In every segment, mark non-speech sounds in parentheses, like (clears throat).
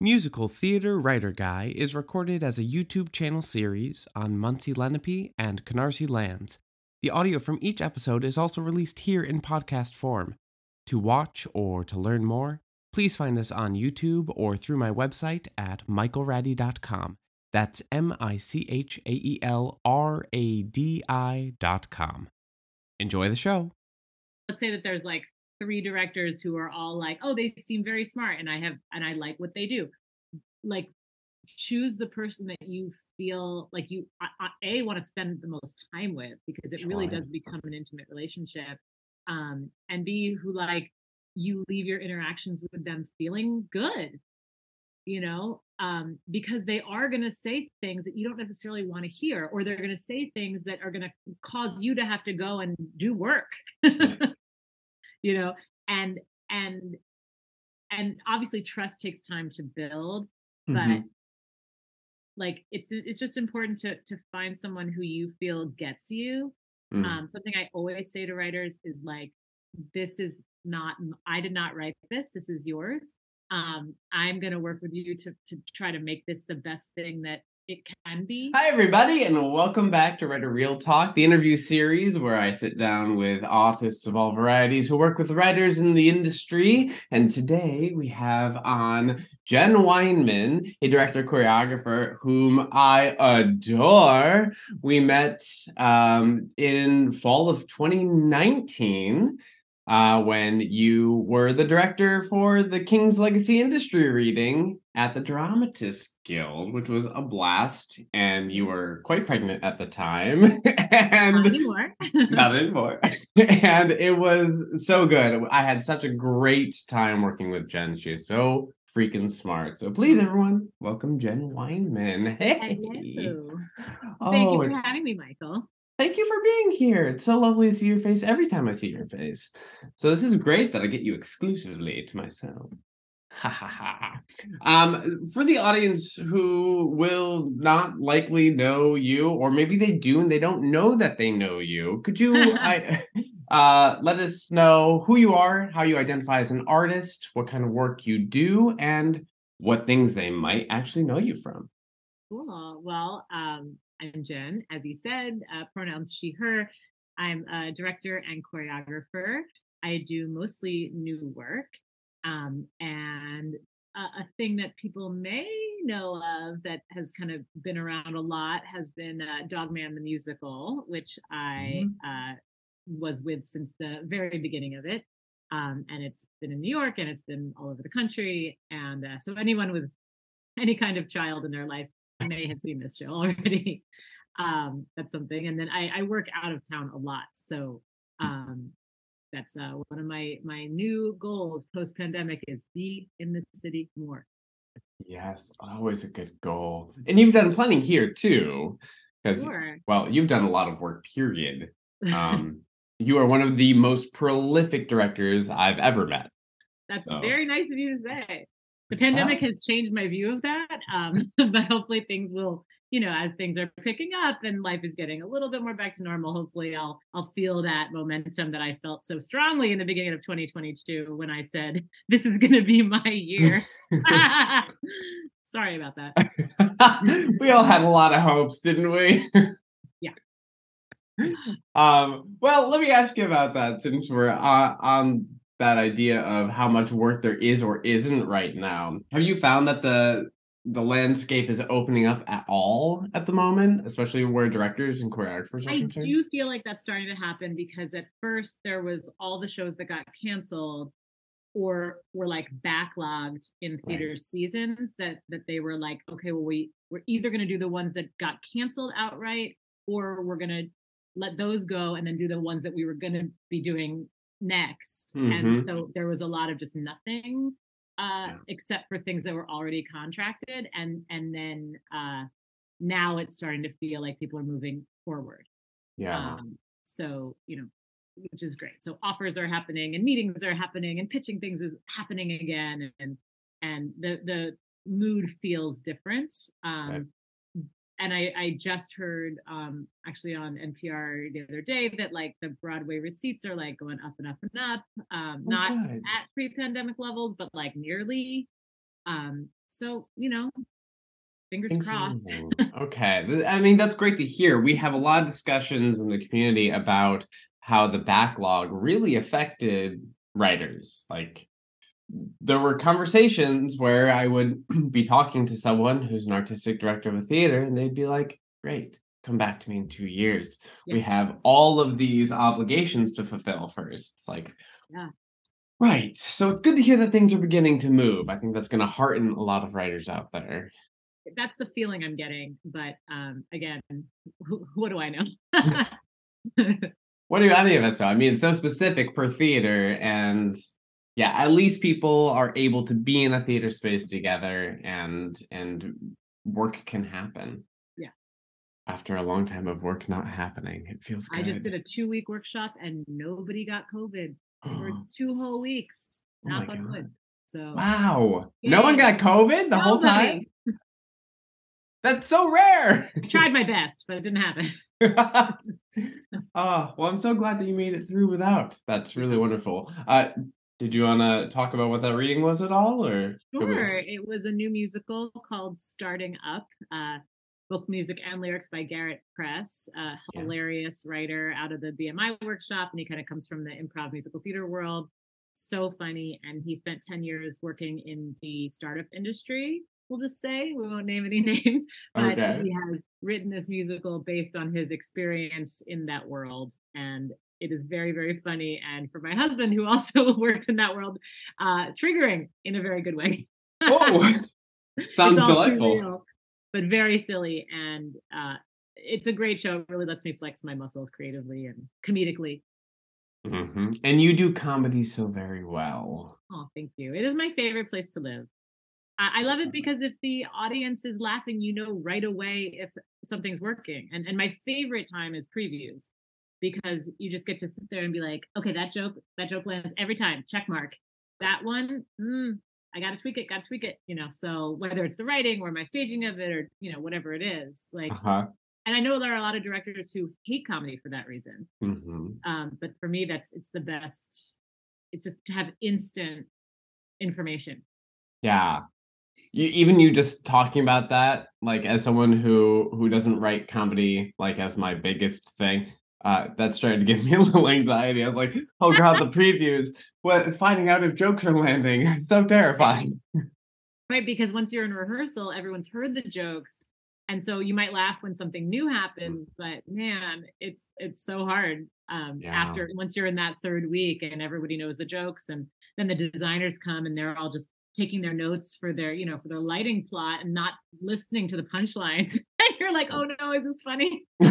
Musical Theater Writer Guy is recorded as a YouTube channel series on Munsee Lenape and Canarsie lands. The audio from each episode is also released here in podcast form. To watch or to learn more, please find us on YouTube or through my website at michaelradi.com. That's M I C H A E L R A D I.com. Enjoy the show. let's say that there's like three directors who are all like oh they seem very smart and i have and i like what they do. Like choose the person that you feel like you a want to spend the most time with because it really does become an intimate relationship um and b who like you leave your interactions with them feeling good you know? Um because they are going to say things that you don't necessarily want to hear or they're going to say things that are going to cause you to have to go and do work (laughs) you know and and and obviously trust takes time to build but Mhm. like it's it's just important to to find someone who you feel gets you Mm. um something i always say to writers is like this is not i did not write this this is yours um i'm going to work with you to to try to make this the best thing that it can be Hi, everybody, and welcome back to Writer Real Talk, the interview series where I sit down with artists of all varieties who work with writers in the industry. And today we have on Jen Wineman, a director choreographer whom I adore. We met um, in fall of 2019 uh, when you were the director for the King's Legacy Industry reading at the Dramatists Guild, which was a blast. And you were quite pregnant at the time. (laughs) and not anymore (laughs) not anymore. (laughs) and it was so good. I had such a great time working with Jen. She is so freaking smart. So please, everyone, welcome Jen Wineman. Hey. Hello. Oh, thank you for having me michael Thank you for being here. It's so lovely to see your face every time I see your face. So this is great that I get you exclusively to myself. Ha ha ha. Um, for the audience who will not likely know you, or maybe they do and they don't know that they know you, could you I, (laughs) (laughs) uh, let us know who you are, how you identify as an artist, what kind of work you do, and what things they might actually know you from? Cool. Well, um, I'm Jen, as you said, uh, pronouns she, her. I'm a director and choreographer. I do mostly new work. Um, and a, a thing that people may know of that has kind of been around a lot has been uh, Dogman the Musical, which I uh, was with since the very beginning of it. Um, and it's been in New York and it's been all over the country. And uh, so anyone with any kind of child in their life may have seen this show (laughs) already. Um, that's something. And then I, I work out of town a lot. So um, that's uh, one of my my new goals post pandemic is be in the city more. Yes, always a good goal. And you've done plenty here too, because Sure. well, you've done a lot of work. Period. (laughs) Um, you are one of the most prolific directors I've ever met. That's So- very nice of you to say. The pandemic has changed my view of that, um, (laughs) but hopefully things will, you know, as things are picking up and life is getting a little bit more back to normal. Hopefully, I'll I'll feel that momentum that I felt so strongly in the beginning of 2022 when I said (laughs) this is going to be (laughs) my year. Sorry about that. we all had a lot of hopes, didn't we? Yeah. Um, well, let me ask you about that since we're uh, on that idea of how much work there is or isn't right now. Have you found that the the landscape is opening up at all at the moment, especially where directors and choreographers are I concerned? do feel like that's starting to happen because at first there was all the shows that got canceled or were like backlogged in Right. theater seasons that that they were like okay well we we're either going to do the ones that got canceled outright or we're going to let those go and then do the ones that we were going to be doing next Mhm. and so there was a lot of just nothing uh Yeah. except for things that were already contracted and and then uh now it's starting to feel like people are moving forward Yeah. um, so, you know, which is great. So offers are happening and meetings are happening and pitching things is happening again and and the the mood feels different. Um Right. And I, I just heard um actually on NPR the other day that like the Broadway receipts are like going up and up and up. Um Oh, not good. at pre-pandemic levels, but like nearly. Um so you know, fingers are crossed. (laughs) okay. I mean, that's great to hear. We have a lot of discussions in the community about how the backlog really affected writers. Like, there were conversations where I would (clears throat) be talking to someone who's an artistic director of a theater, and they'd be like, Great, come back to me in two years. We have all of these obligations to fulfill first. It's like, Yeah. Right. So it's good to hear that things are beginning to move. I think that's going to hearten a lot of writers out there. That's the feeling I'm getting. But um, again, who, what do I know? (laughs) (laughs) What do any of us know? I mean, it's so specific per theater, and yeah, at least people are able to be in a theater space together, and and work can happen. Yeah. After a long time of work not happening, it feels good. I just did a two week workshop and nobody got COVID for (gasps) two whole weeks. Oh Knock on wood. So wow, no one got COVID the whole time. That's so rare. I tried my best, but it didn't happen. oh, (laughs) well, I'm so glad that you made it through without. That's really wonderful. Uh, did you want to talk about what that reading was at all, or we- Sure. It was a new musical called Starting Up. Uh, book music and lyrics by Garrett Press, a Yeah. hilarious writer out of the BMI workshop, and he kind of comes from the improv musical theater world. So funny, and he spent ten years working in the startup industry. We'll just say we won't name any (laughs) names, but Okay. he has written this musical based on his experience in that world, and it is very very funny. And for my husband, who (laughs) also worked in that world, uh, triggering in a very good way. Oh, (laughs) (laughs) sounds It's all too delightful. real, but very silly. And uh, it's a great show. It really lets me flex my muscles creatively and comedically. Mhm. And you do comedy so very well. Oh, thank you. It is my favorite place to live. I, love Mm-hmm. it because if the audience is laughing, you know right away if something's working. And and my favorite time is previews because you just get to sit there and be like, okay, that joke, that joke lands every time. Check mark. That one, mm, I gotta tweak it, gotta tweak it. You know, so whether it's the writing or my staging of it or you know, whatever it is, like Uh-huh. and I know there are a lot of directors who hate comedy for that reason. hmm Um, but for me, that's it's the best. It's just to have instant information. Yeah. You, even you just talking about that, like as someone who who doesn't write comedy, like as my biggest thing, uh, that started to give me a little anxiety. I was like, oh god, the previews, what finding out if jokes are landing, (laughs) it's so terrifying. right because once you're in rehearsal everyone's heard the jokes and so you might laugh when something new happens but man it's it's so hard um Yeah. after once you're in that third week and everybody knows the jokes and then the designers come and they're all just taking their notes for their you know for their lighting plot and not listening to the punchlines (laughs) and you're like oh no is this funny (laughs)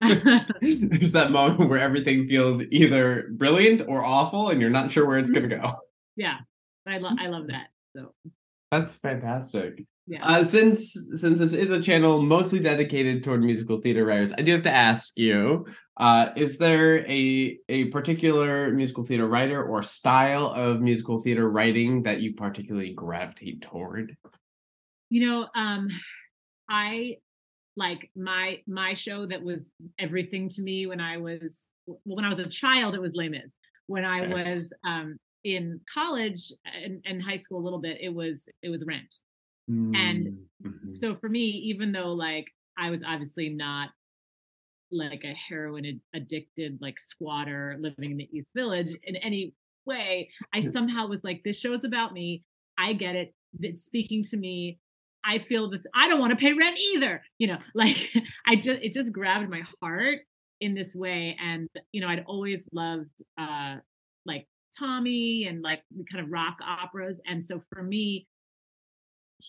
There's that moment where everything feels either brilliant or awful, and you're not sure where it's gonna (laughs) go. yeah i love i love that so That's fantastic. yeah Uh, since since this is a channel mostly dedicated toward musical theater writers, I do have to ask you: uh, Is there a a particular musical theater writer or style of musical theater writing that you particularly gravitate toward? you know um i like my my show that was everything to me when i was when i was a child it was Les Mis. when i was um in college and, and high school a little bit it was it was rent. And Mm, mhm. so for me even though like i was obviously not like a heroin addicted like squatter living in the east village in any way i somehow was like this show is about me. I get it. It's speaking to me i feel that i don't want to pay rent either you know (laughs) like i just it just grabbed my heart in this way and you know i'd always loved uh like tommy and like kind of rock operas and so for me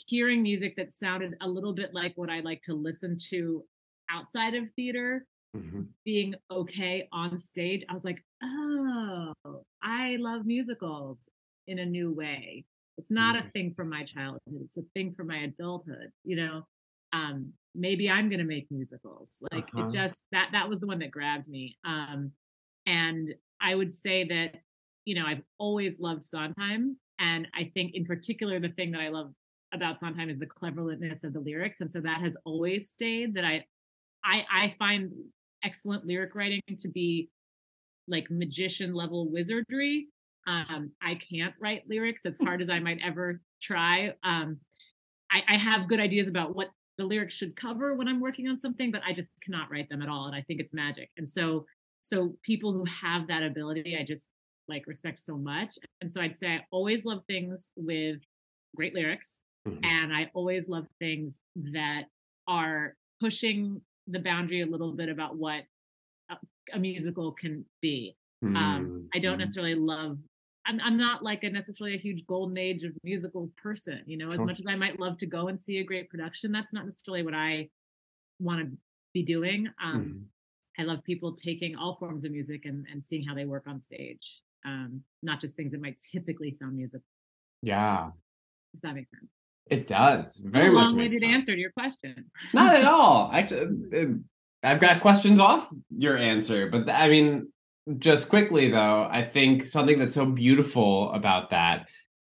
hearing music that sounded a little bit like what I like to listen to outside of theater Mhm. being okay on stage, I was like, oh, I love musicals in a new way. It's not a thing from my childhood, it's a thing from my adulthood, you know. Um, maybe I'm gonna make musicals. Like Uh-huh. it just that that was the one that grabbed me. Um, and I would say that, you know, I've always loved Sondheim. And I think in particular the thing that I love about Sondheim is the cleverness of the lyrics. And so that has always stayed that I I I find excellent lyric writing to be like magician level wizardry. Um, I can't write lyrics as hard as I might ever try. Um, I, I have good ideas about what the lyrics should cover when I'm working on something, but I just cannot write them at all. And I think it's magic. And so, so people who have that ability, I just like respect so much. And so I'd say I always love things with great lyrics. Mm-hmm. And I always love things that are pushing the boundary a little bit about what a, a musical can be. Mm-hmm. Um, I don't mm-hmm. necessarily love I'm, I'm not like a necessarily a huge golden age of musical person, you know, sure. as much as I might love to go and see a great production, that's not necessarily what I want to be doing. Um, mm I love people taking all forms of music and, and seeing how they work on stage, um, not just things that might typically sound musical. Yeah. Does that make sense? It does. Very much. Long-winded answer to your question. Not at all. (laughs) Actually, I've got questions off your answer, but I mean, just quickly though, I think something that's so beautiful about that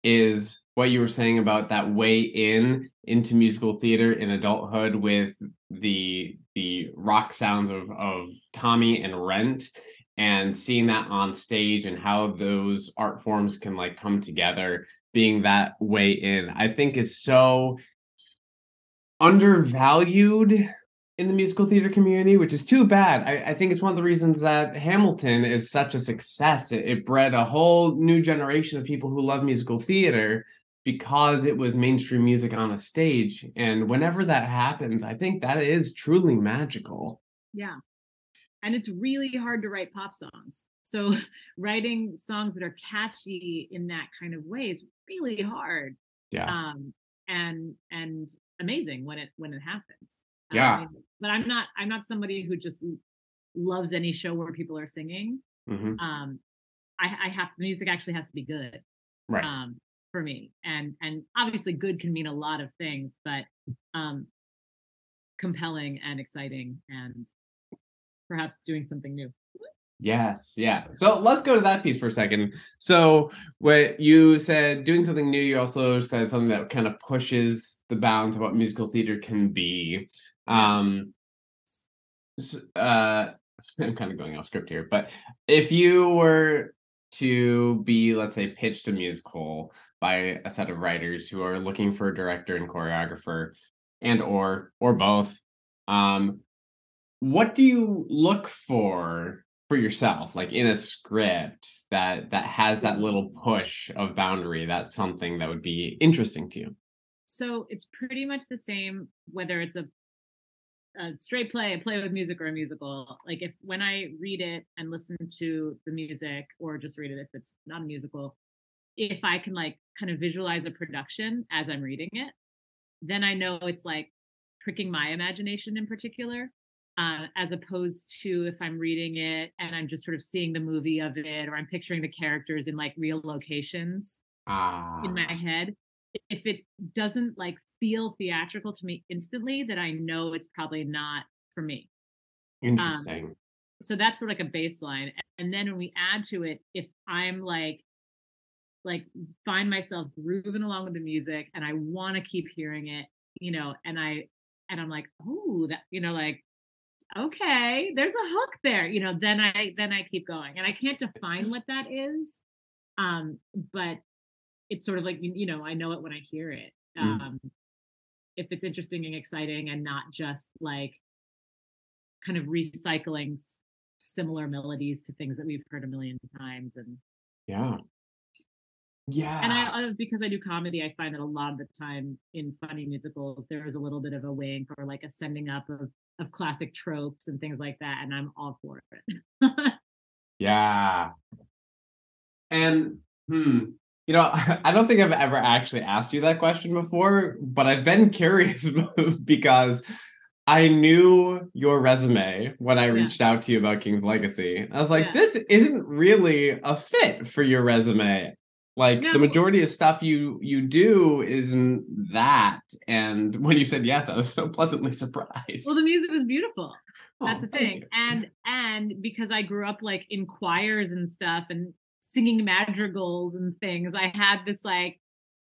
is what you were saying about that way in into musical theater in adulthood with the the rock sounds of of Tommy and Rent and seeing that on stage and how those art forms can like come together being that way in I think is so undervalued in the musical theater community, which is too bad. I, I, think it's one of the reasons that Hamilton is such a success. It, it, bred a whole new generation of people who love musical theater because it was mainstream music on a stage. And whenever that happens, I think that is truly magical. Yeah. And it's really hard to write pop songs. So (laughs) writing songs that are catchy in that kind of way is really hard. Yeah. Um, and and amazing when it when it happens. Yeah. Um, but I'm not I'm not somebody who just loves any show where people are singing. Mm-hmm. Um, I, I have music actually has to be good. Right. Um, for me. And and obviously good can mean a lot of things, but um compelling and exciting and perhaps doing something new. Yes, yeah. So let's go to that piece for a second. So what you said doing something new, you also said something that kind of pushes the bounds of what musical theater can be. Um, uh, (laughs) I'm kind of going off script here, but if you were to be, let's say, pitched a musical by a set of writers who are looking for a director and choreographer, and or or both, um, what do you look for for yourself, like in a script that that has that little push of boundary? That's something that would be interesting to you. So it's pretty much the same whether it's a a straight play, a play with music, or a musical. Like if when I read it and listen to the music, or just read it if it's not a musical, if I can like kind of visualize a production as I'm reading it, then I know it's like pricking my imagination in particular. Uh, as opposed to if I'm reading it and I'm just sort of seeing the movie of it, or I'm picturing the characters in like real locations ah. in my ah. head. If it doesn't like feel theatrical to me instantly, that I know it's probably not for me. Um, Interesting. Um, so that's sort of like a baseline. And then when we add to it, if I'm like, like find myself grooving along with the music and I want to keep hearing it, you know, and I, and I'm like, oh, that, you know, like, okay, there's a hook there, you know, then I, then I keep going and I can't define what that is. Um, but it's sort of like, you know, I know it when I hear it. Mm. Um, mm if it's interesting and exciting and not just like kind of recycling similar melodies to things that we've heard a million times and yeah. Yeah. And i because i do comedy i find that a lot of the time in funny musicals there is a little bit of a wink or like a sending up of of classic tropes and things like that and i'm all for it. (laughs) Yeah. And hmm you know, (laughs) I don't think I've ever actually asked you that question before, but I've been (laughs) curious because I knew your resume when I reached yeah. out to you about King's Legacy. I was like, yeah. this isn't really a fit for your resume. Like no. the majority of stuff you you do isn't that. And when you said yes, I was so pleasantly surprised. Well, the music was beautiful. Oh, That's oh, the thing. And and because I grew up like in choirs and stuff and singing madrigals and things, I had this like,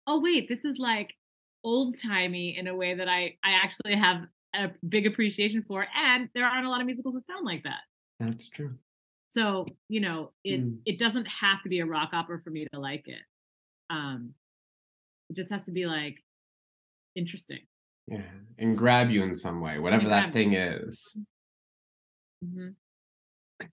oh wait, this is like old timey in a way that I I actually have a big appreciation for, and there aren't a lot of musicals that sound like that. That's true. So you know, it mm. it doesn't have to be a rock opera for me to like it. Um, it just has to be like interesting. Yeah, and grab you in some way, whatever that thing is. hmm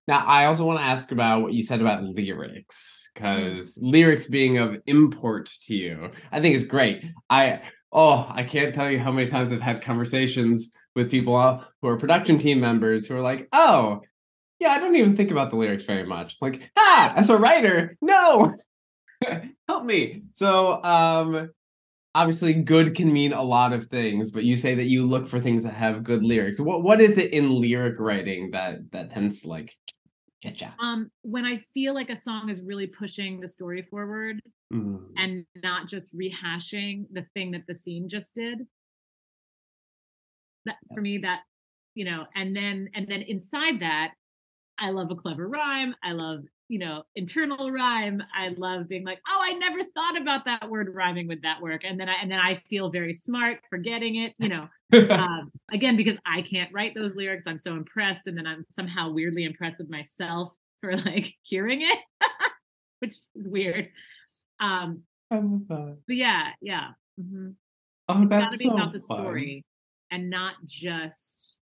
Now, I also want to ask about what you said about lyrics, Mm. because lyrics being of import to you, I think is great. I oh, I can't tell you how many times I've had conversations with people uh, who are production team members who are like, "Oh, yeah, I don't even think about the lyrics very much." Like, ah, as a writer, no, (laughs) help me. So, um, obviously, good can mean a lot of things, but you say that you look for things that have good lyrics. What what is it in lyric writing that that tends to like get ya? Um, when I feel like a song is really pushing the story forward Mm. and not just rehashing the thing that the scene just did. That for me, that you know, and then and then inside that, I love a clever rhyme. I love you know internal rhyme. I love being like, oh, I never thought about that word rhyming with that work, and then I and then I feel very smart for getting it. You know, (laughs) um, again because I can't write those lyrics. I'm so impressed, and then I'm somehow weirdly impressed with myself for like (laughs) hearing it, (laughs) which is weird. Um, I love that. but yeah, yeah. mhm. Oh, It's got to be so about the fun. story and not just,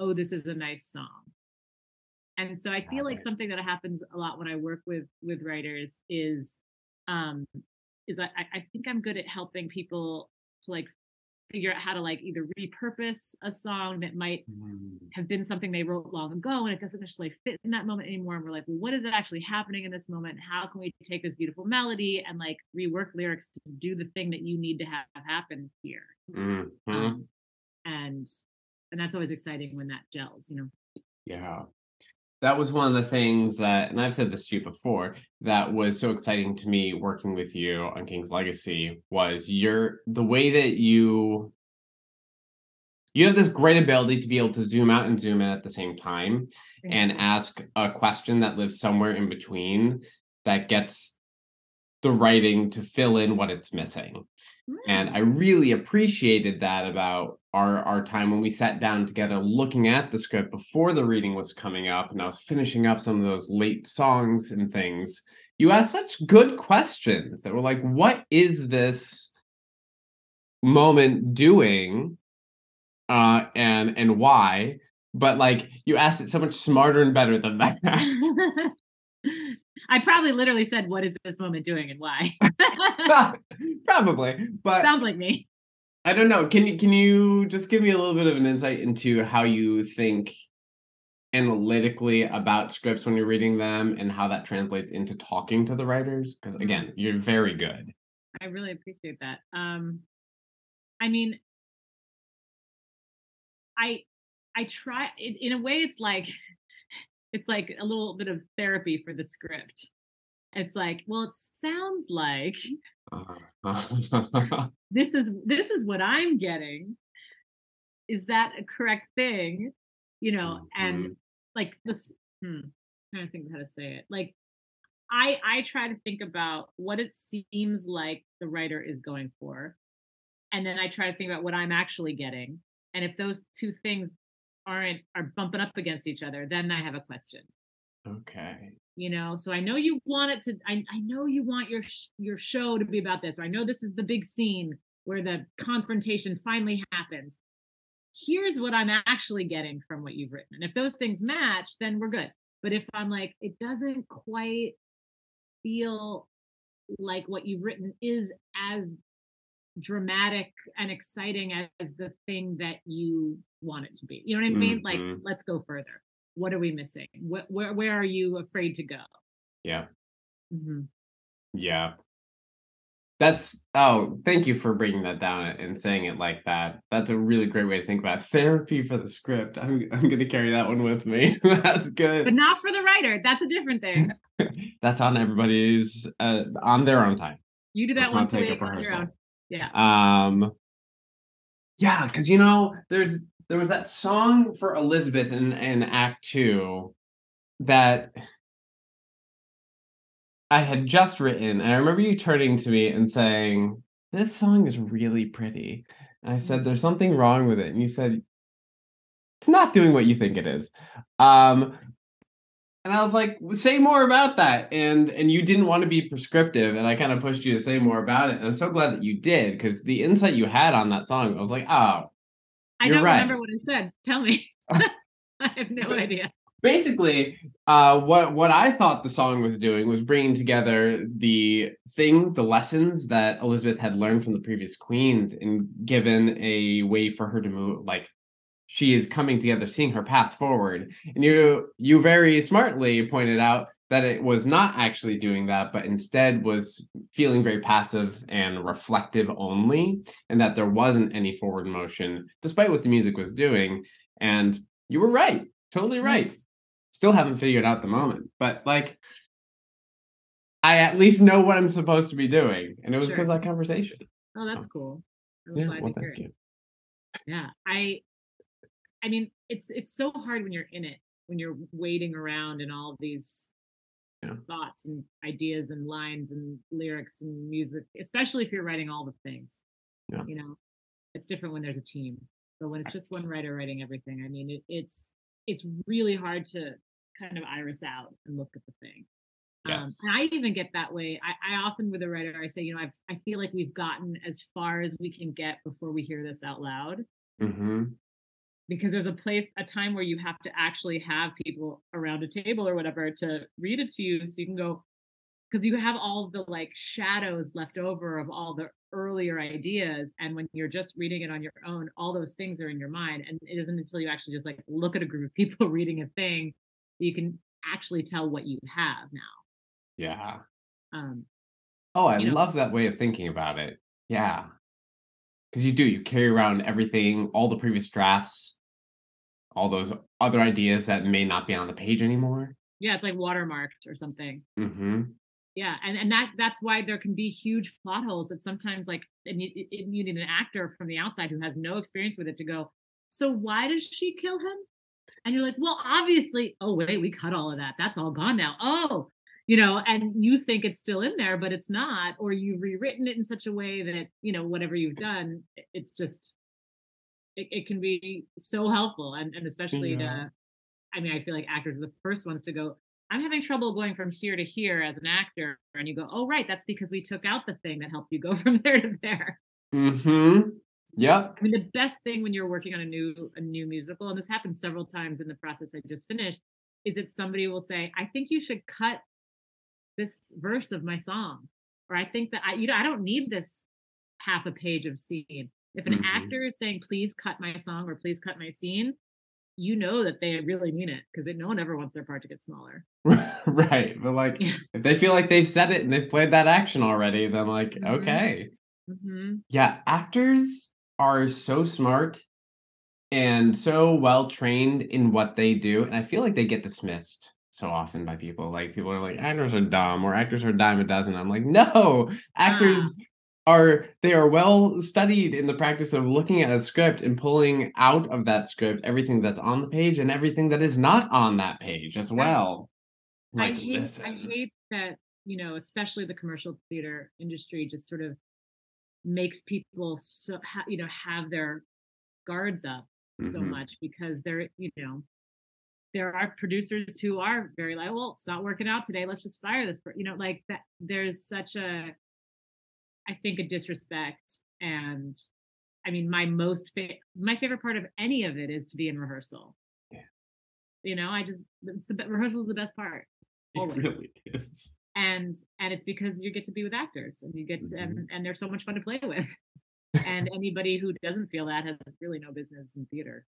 oh, this is a nice song. And so I feel like something that happens a lot when I work with with writers is, um, is I, I think I'm good at helping people to like figure out how to like either repurpose a song that might Mm. have been something they wrote long ago and it doesn't necessarily fit in that moment anymore. And we're like, well, what is actually happening in this moment? How can we take this beautiful melody and like rework lyrics to do the thing that you need to have happen here? Mhm. Um, and and that's always exciting when that gels, you know. Yeah. That was one of the things that, and I've said this to you before, that was so exciting to me working with you on King's Legacy was your the way that you you have this great ability to be able to zoom out and zoom in at the same time and mm-hmm. ask a question that lives somewhere in between that gets the writing to fill in what it's missing. And I really appreciated that about our our time when we sat down together looking at the script before the reading was coming up and I was finishing up some of those late songs and things. You asked such good questions that were like, what is this moment doing? Uh and and why? But like you asked it so much smarter and better than that. (laughs) I probably literally said, "What is this moment doing and why?" (laughs) Probably. But Sounds like me. I don't know. Can you can you just give me a little bit of an insight into how you think analytically about scripts when you're reading them and how that translates into talking to the writers? Because again, you're very good. I really appreciate that. Um, I mean, I I try in, in a way. It's like (laughs) it's like a little bit of therapy for the script. It's like, well, it sounds like Uh, (laughs) this is this is what I'm getting. Is that a correct thing? You know, and like this. Hmm, trying to think of how to say it. Like, I I try to think about what it seems like the writer is going for, and then I try to think about what I'm actually getting. And if those two things aren't are bumping up against each other, then I have a question. Okay. You know, so I know you want it to. I I know you want your sh- your show to be about this. Or I know this is the big scene where the confrontation finally happens. Here's what I'm actually getting from what you've written. And if those things match, then we're good. But if I'm like, it doesn't quite feel like what you've written is as dramatic and exciting as the thing that you want it to be. You know what I mean? Like, Mhm. let's go further. What are we missing? What, where where are you afraid to go? Yeah. Mhm. Yeah. That's oh, thank you for breaking that down and saying it like that. That's a really great way to think about it. therapy for the script. I'm I'm gonna carry that one with me. (laughs) That's good. But not for the writer. That's a different thing. (laughs) That's on everybody's uh on their own time. You do that Let's once a week on your own. Yeah. Um Yeah, because you know, there's there was that song for Elizabeth in, in Act Two that I had just written, and I remember you turning to me and saying, This song is really pretty. And I said, There's something wrong with it. And you said, It's not doing what you think it is. Um and I was like, say more about that. And and you didn't want to be prescriptive, and I kind of pushed you to say more about it. And I'm so glad that you did because the insight you had on that song, I was like, oh, I You're don't right. remember what it said. Tell me. (laughs) (laughs) I have no idea. basically uh what what i thought the song was doing was bringing together the things the lessons that elizabeth had learned from the previous queens and given a way for her to move like she is coming together seeing her path forward and you you very smartly pointed out that it was not actually doing that but instead was feeling very passive and reflective only and that there wasn't any forward motion despite what the music was doing and you were right totally mm-hmm. right still haven't figured out the moment but like i at least know what i'm supposed to be doing and it was because Sure. of that conversation Oh, that's cool. I'm yeah glad well to hear thank it. you Yeah, I, I mean, it's it's so hard when you're in it, when you're waiting around and all these Yeah. thoughts and ideas and lines and lyrics and music, especially if you're writing all the things. Yeah. You know, it's different when there's a team, but when it's just one writer writing everything, I mean, it, it's it's really hard to kind of iris out and look at the thing. Um, and I even get that way. I, I often, with a writer, I say, you know, I've, I feel like we've gotten as far as we can get before we hear this out loud hmm because there's a place a time where you have to actually have people around a table or whatever to read it to you so you can go because you have all the like shadows left over of all the earlier ideas and when you're just reading it on your own all those things are in your mind and it isn't until you actually just like look at a group of people (laughs) reading a thing that you can actually tell what you have now. Yeah. Um oh i You know- love that way of thinking about it. Yeah. Because you do you carry around everything all the previous drafts all those other ideas that may not be on the page anymore. Yeah it's like watermarked or something. Hmm yeah and and that that's why there can be huge plot holes that sometimes like and you, it- you need an actor from the outside who has no experience with it to go so why does she kill him? And you're like well obviously oh wait we cut all of that. That's all gone now. Oh you know and you think it's still in there but it's not or you've rewritten it in such a way that you know whatever you've done it's just it, it can be so helpful and, and especially Yeah. to i mean i feel like actors are the first ones to go i'm having trouble going from here to here as an actor and you go oh right that's because we took out the thing that helped you go (laughs) from there to there mm-hmm yeah I mean, the best thing when you're working on a new a new musical, and this happened several times in the process I just finished, is that somebody will say, "I think you should cut this verse of my song," or "I think that I, you know, I don't need this half a page of scene." If an Mhm. actor is saying, "Please cut my song" or "Please cut my scene," you know that they really mean it because no one ever wants their part to get smaller. (laughs) right but like Yeah. if they feel like they've said it and they've played that action already then like Mhm. okay hmm yeah actors are so smart and so well trained in what they do and i feel like they get dismissed so often by people like people are like actors are dumb or actors are a dime a dozen i'm like no actors are they are well studied in the practice of looking at a script and pulling out of that script everything that's on the page and everything that is not on that page as well I like hate I hate that, you know, especially the commercial theater industry just sort of makes people so you know have their guards up so Mhm. much because they're you know there are producers who are very like well it's not working out today let's just fire this per-" you know like that there's such a i think a disrespect and i mean my most fa- my favorite part of any of it is to be in rehearsal Yeah. you know i just it's the rehearsal is the best part (laughs) It always really is. and and it's because you get to be with actors and you get to, Mhm. and, and they're so much fun to play (laughs) with and (laughs) anybody who doesn't feel that has really no business in theater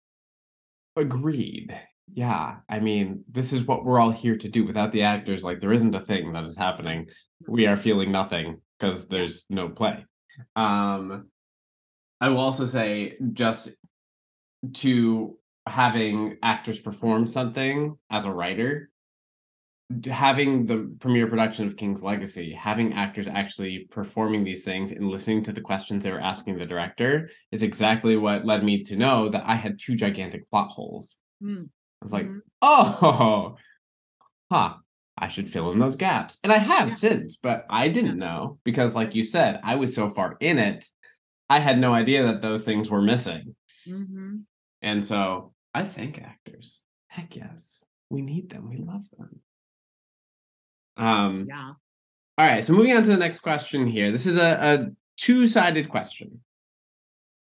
Agreed. Yeah. I mean, this is what we're all here to do. Without the actors, like there isn't a thing that is happening. We are feeling nothing because there's no play. Um I will also say just to having actors perform something as a writer, having the premiere production of King's Legacy, having actors actually performing these things and listening to the questions they were asking the director is exactly what led me to know that I had two gigantic plot holes. Mm, I was like, mhm. oh, (laughs) huh, I should fill in those gaps. And I have Yeah. since, but I didn't know because, like you said, I was so far in it, I had no idea that those things were missing. Mhm. And so I thank actors. Heck yes. we need them. We love them. Um, Yeah. All right, so moving on to the next question here. This is a, a two-sided question.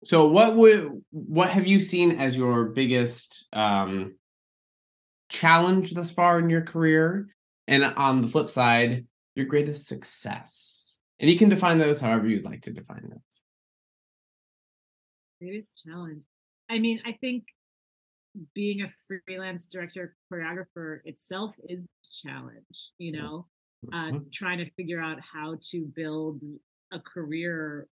So what would what have you seen as your biggest um challenge thus far in your career? And on the flip side, your greatest success. And you can define those however you'd like to define those. Greatest challenge. I mean, I think being a freelance director choreographer itself is a challenge, you know, uh, Mhm. trying to figure out how to build a career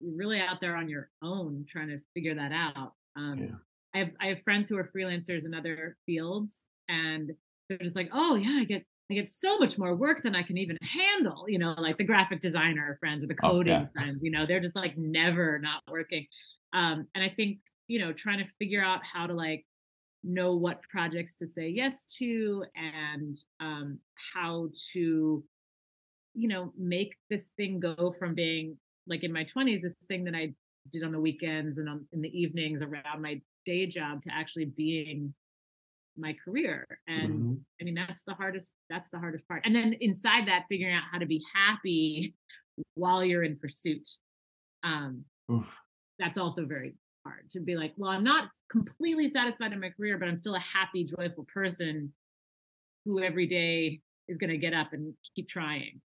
really out there on your own, trying to figure that out. Um, Yeah. I have I have friends who are freelancers in other fields, and they're just like, oh yeah, I get I get so much more work than I can even handle. You know, like the graphic designer friends or the Oh, coding yeah. friends. You know, they're just like never not working. Um, and I think you know, trying to figure out how to like know what projects to say yes to and um, how to you know make this thing go from being like in my 20s this thing that i did on the weekends and on, in the evenings around my day job to actually being my career and Mhm. i mean that's the hardest that's the hardest part and then inside that figuring out how to be happy (laughs) while you're in pursuit um Oof. that's also very hard to be like well i'm not completely satisfied in my career but i'm still a happy joyful person who every day is going to get up and keep trying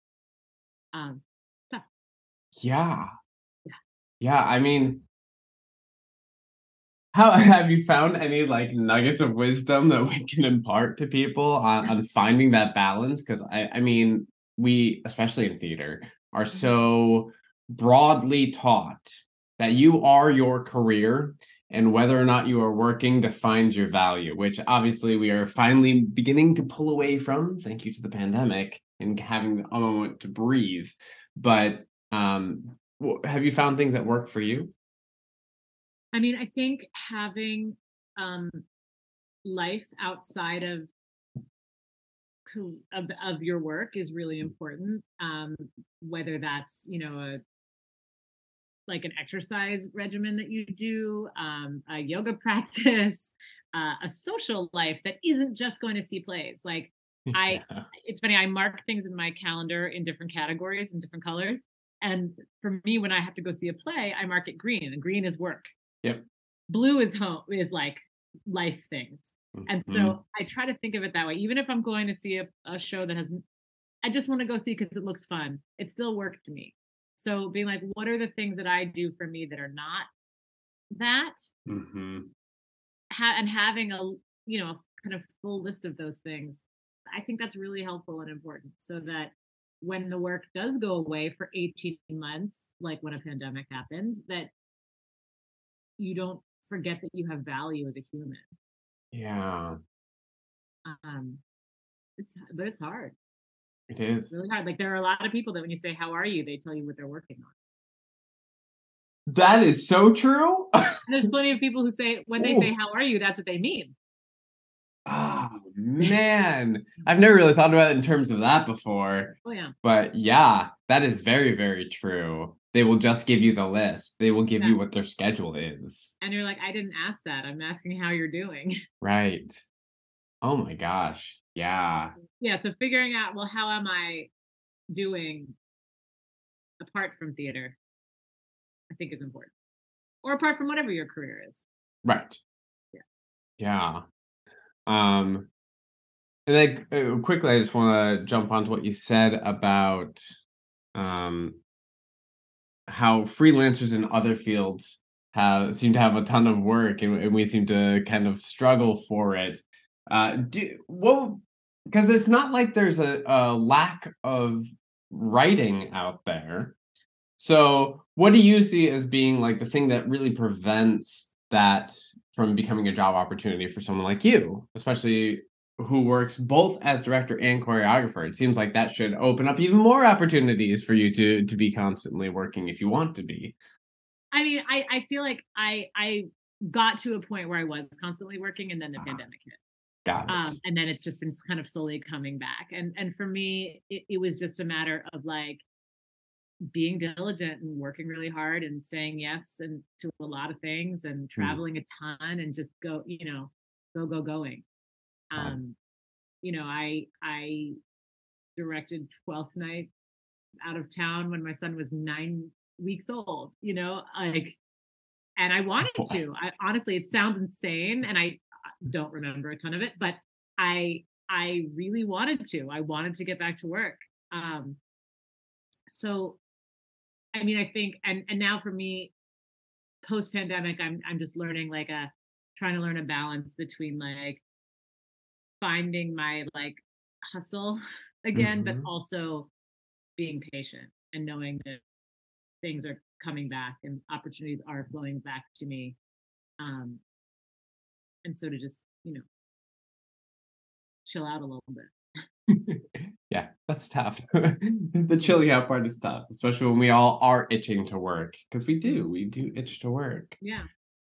um Yeah. Yeah. Yeah, I mean how (laughs) have you found any like nuggets of wisdom that we can impart to people on, on finding that balance? Because I, I mean, we, especially in theater, are so broadly taught that you are your career and whether or not you are working defines your value, which obviously we are finally beginning to pull away from, thank you to the pandemic and having a moment to breathe. But um, have you found things that work for you? I mean, I think having um, life outside of of, of your work is really important. Um, whether that's you know a like an exercise regimen that you do, um, a yoga (laughs) practice, uh, a social life that isn't just going to see plays. Like (laughs) I, it's funny. I mark things in my calendar in different categories and different colors. And for me, when I have to go see a play, I mark it green, and green is work. Yep. Blue is home is like life things. And so. I try to think of it that way. Even if I'm going to see a, a show that has, I just want to go see because it looks fun. It still work to me. So being like, what are the things that I do for me that are not that? Mhm. Ha- and having a you know a kind of full list of those things, I think that's really helpful and important. So that when the work does go away for 18 months, like when a pandemic happens, that you don't forget that you have value as a human. Yeah, Um, it's but it's hard. it It's really hard. Like there are a lot of people that when you say how are you, they tell you what they're working on. That is so true. There's plenty of people who say when they say how are you, that's what they mean. Oh (laughs) man, I've never really thought about it in terms of that before. Oh yeah. But yeah, that is very, very true. They will just give you the list. They will give Yeah. you what their schedule is. And you're like, I didn't ask that. I'm asking how you're doing. (laughs) Right. Oh my gosh. Yeah. yeah. So figuring out, well, how am I doing apart from theater? I think is important. Or apart from whatever your career is. Right. Yeah. Yeah. Um and then uh, quickly I just want to jump onto what you said about um how freelancers in other fields have seem to have a ton of work and, and we seem to kind of struggle for it. Uh do what because it's not like there's a, a lack of writing out there. So, what do you see as being like the thing that really prevents that from becoming a job opportunity for someone like you, especially who works both as director and choreographer? It seems like that should open up even more opportunities for you to to be constantly working if you want to be. I mean, I, I feel like I I got to a point where I was constantly working and then the Ah. pandemic hit. Got it. um, and then it's just been kind of slowly coming back and and for me it, it was just a matter of like being diligent and working really hard and saying yes and to a lot of things and traveling a ton and just go you know go go going. Um you know, I I directed Twelfth Night out of town when my son was nine weeks old. You know, like, and I wanted to. I honestly, it sounds insane, and I don't remember a ton of it, but I I really wanted to. I wanted to get back to work. Um, so, I mean, I think, and and now for me, post pandemic, I'm I'm just learning like a trying to learn a balance between like finding my like hustle (laughs) again, mm-hmm. but also being patient and knowing that things are coming back and opportunities are flowing back to me. Um, and so to just, you know, chill out a little bit. (laughs) yeah, that's tough. (laughs) the chilling out part is tough, especially when we all are itching to work because we do, we do itch to work. Yeah.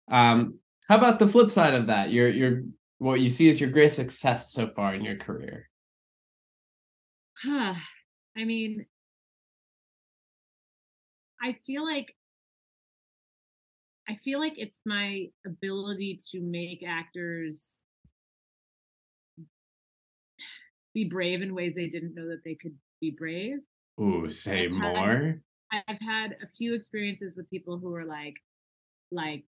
Um, how about the flip side of that? Your your what you see as your greatest success so far in your career? Huh. I mean, I feel like I feel like it's my ability to make actors be brave in ways they didn't know that they could be brave. Ooh, say I've more. Had, I've had a few experiences with people who are like, like,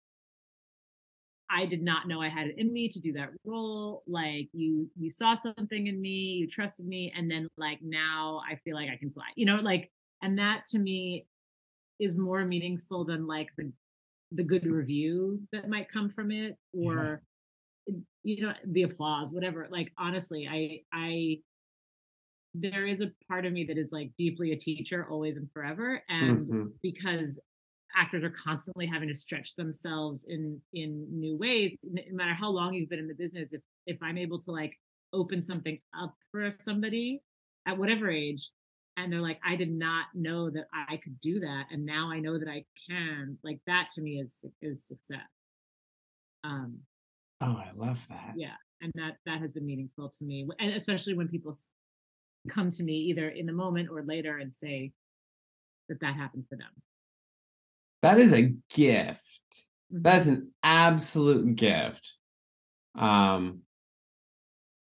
I did not know I had it in me to do that role. Like you, you saw something in me, you trusted me, and then like now I feel like I can fly. You know, like, and that to me is more meaningful than like the the good review that might come from it or yeah. you know the applause whatever like honestly i i there is a part of me that is like deeply a teacher always and forever and mm-hmm. because actors are constantly having to stretch themselves in in new ways. No matter how long you've been in the business if if i'm able to like open something up for somebody at whatever age and they're like i did not know that i could do that and now i know that i can like that to me is is success. Um oh i love that. yeah and that that has been meaningful to me and especially when people come to me either in the moment or later and say that that happened for them that is a gift. Mm-hmm. that's an absolute gift. Um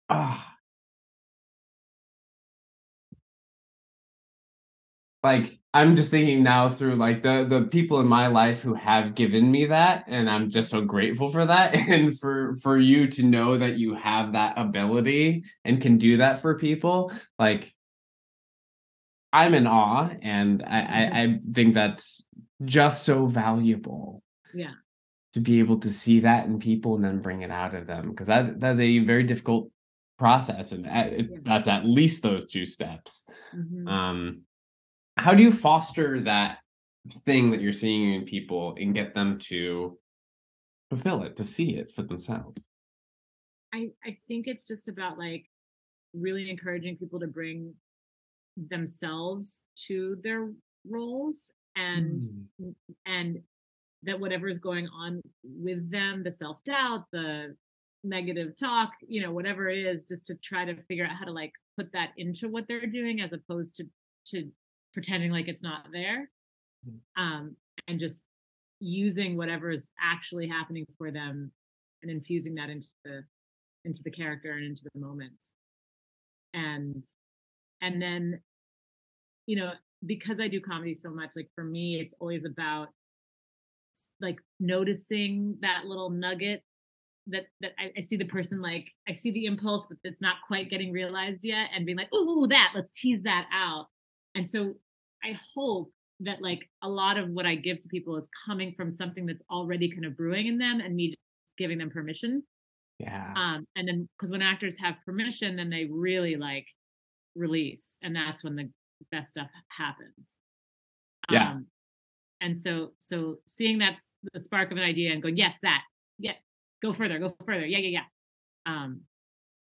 ah. Like I'm just thinking now through like the the people in my life who have given me that and I'm just so grateful for that. (laughs) And for for you to know that you have that ability and can do that for people like I'm in awe and I I. I think that's just so valuable. Yeah. To be able to see that in people and then bring it out of them because that that's a very difficult process and it, yeah. that's at least those two steps. Mm-hmm. Um how do you foster that thing that you're seeing in people and get them to fulfill it to see it for themselves i i think it's just about like really encouraging people to bring themselves to their roles and mm. and that whatever is going on with them the self-doubt the negative talk you know whatever it is just to try to figure out how to like put that into what they're doing as opposed to to pretending like it's not there mm. um, and just using whatever is actually happening for them and infusing that into the into the character and into the moments and and then you know because i do comedy so much like for me it's always about like noticing that little nugget that that I, I, see the person like I see the impulse, but it's not quite getting realized yet, and being like, "Oh, that let's tease that out." And so I hope that like a lot of what I give to people is coming from something that's already kind of brewing in them and me just giving them permission. Yeah. Um, and then because when actors have permission, then they really like release, and that's when the best stuff happens. Yeah. Um, and so so seeing that's the spark of an idea and going, yes, that, yeah, go further, go further, yeah, yeah, yeah. Um,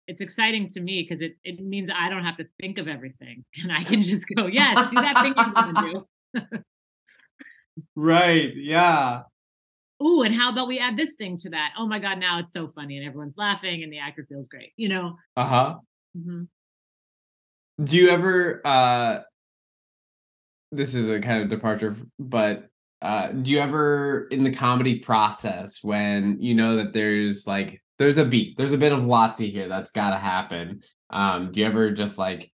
it's exciting to me because it, it means I don't have to think of everything (laughs) and I can just go, yes, do that thing you want to do. (laughs) right. Yeah. Ooh, and how about we add this thing to that? Oh my God, now it's so funny and everyone's laughing and the actor feels great, you know? Uh huh. Mm-hmm. Do you ever, uh, this is a kind of departure, but uh, do you ever in the comedy process when you know that there's like there's a beat, there's a bit of lazzi here that's got to happen. Um, do you ever just like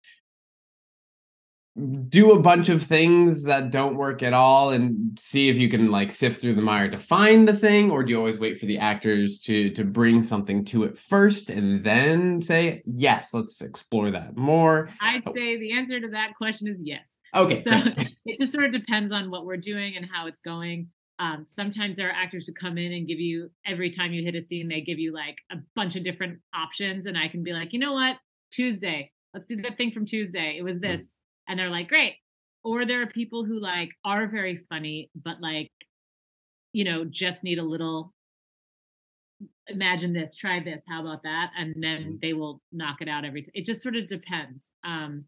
do a bunch of things that don't work at all and see if you can like sift through the mire to find the thing? Or do you always wait for the actors to to bring something to it first and then say yes let's explore that more i'd say the answer to that question is yes. Okay so (laughs) it just sort of depends on what we're doing and how it's going. Um, sometimes there are actors who come in and give you every time you hit a scene they give you like a bunch of different options. And i can be like you know what? Tuesday. Let's do that thing from tuesday. It was hmm. this and they're like great or there are people who like are very funny but like you know just need a little imagine this try this how about that and then mm-hmm. they will knock it out every time it just sort of depends um,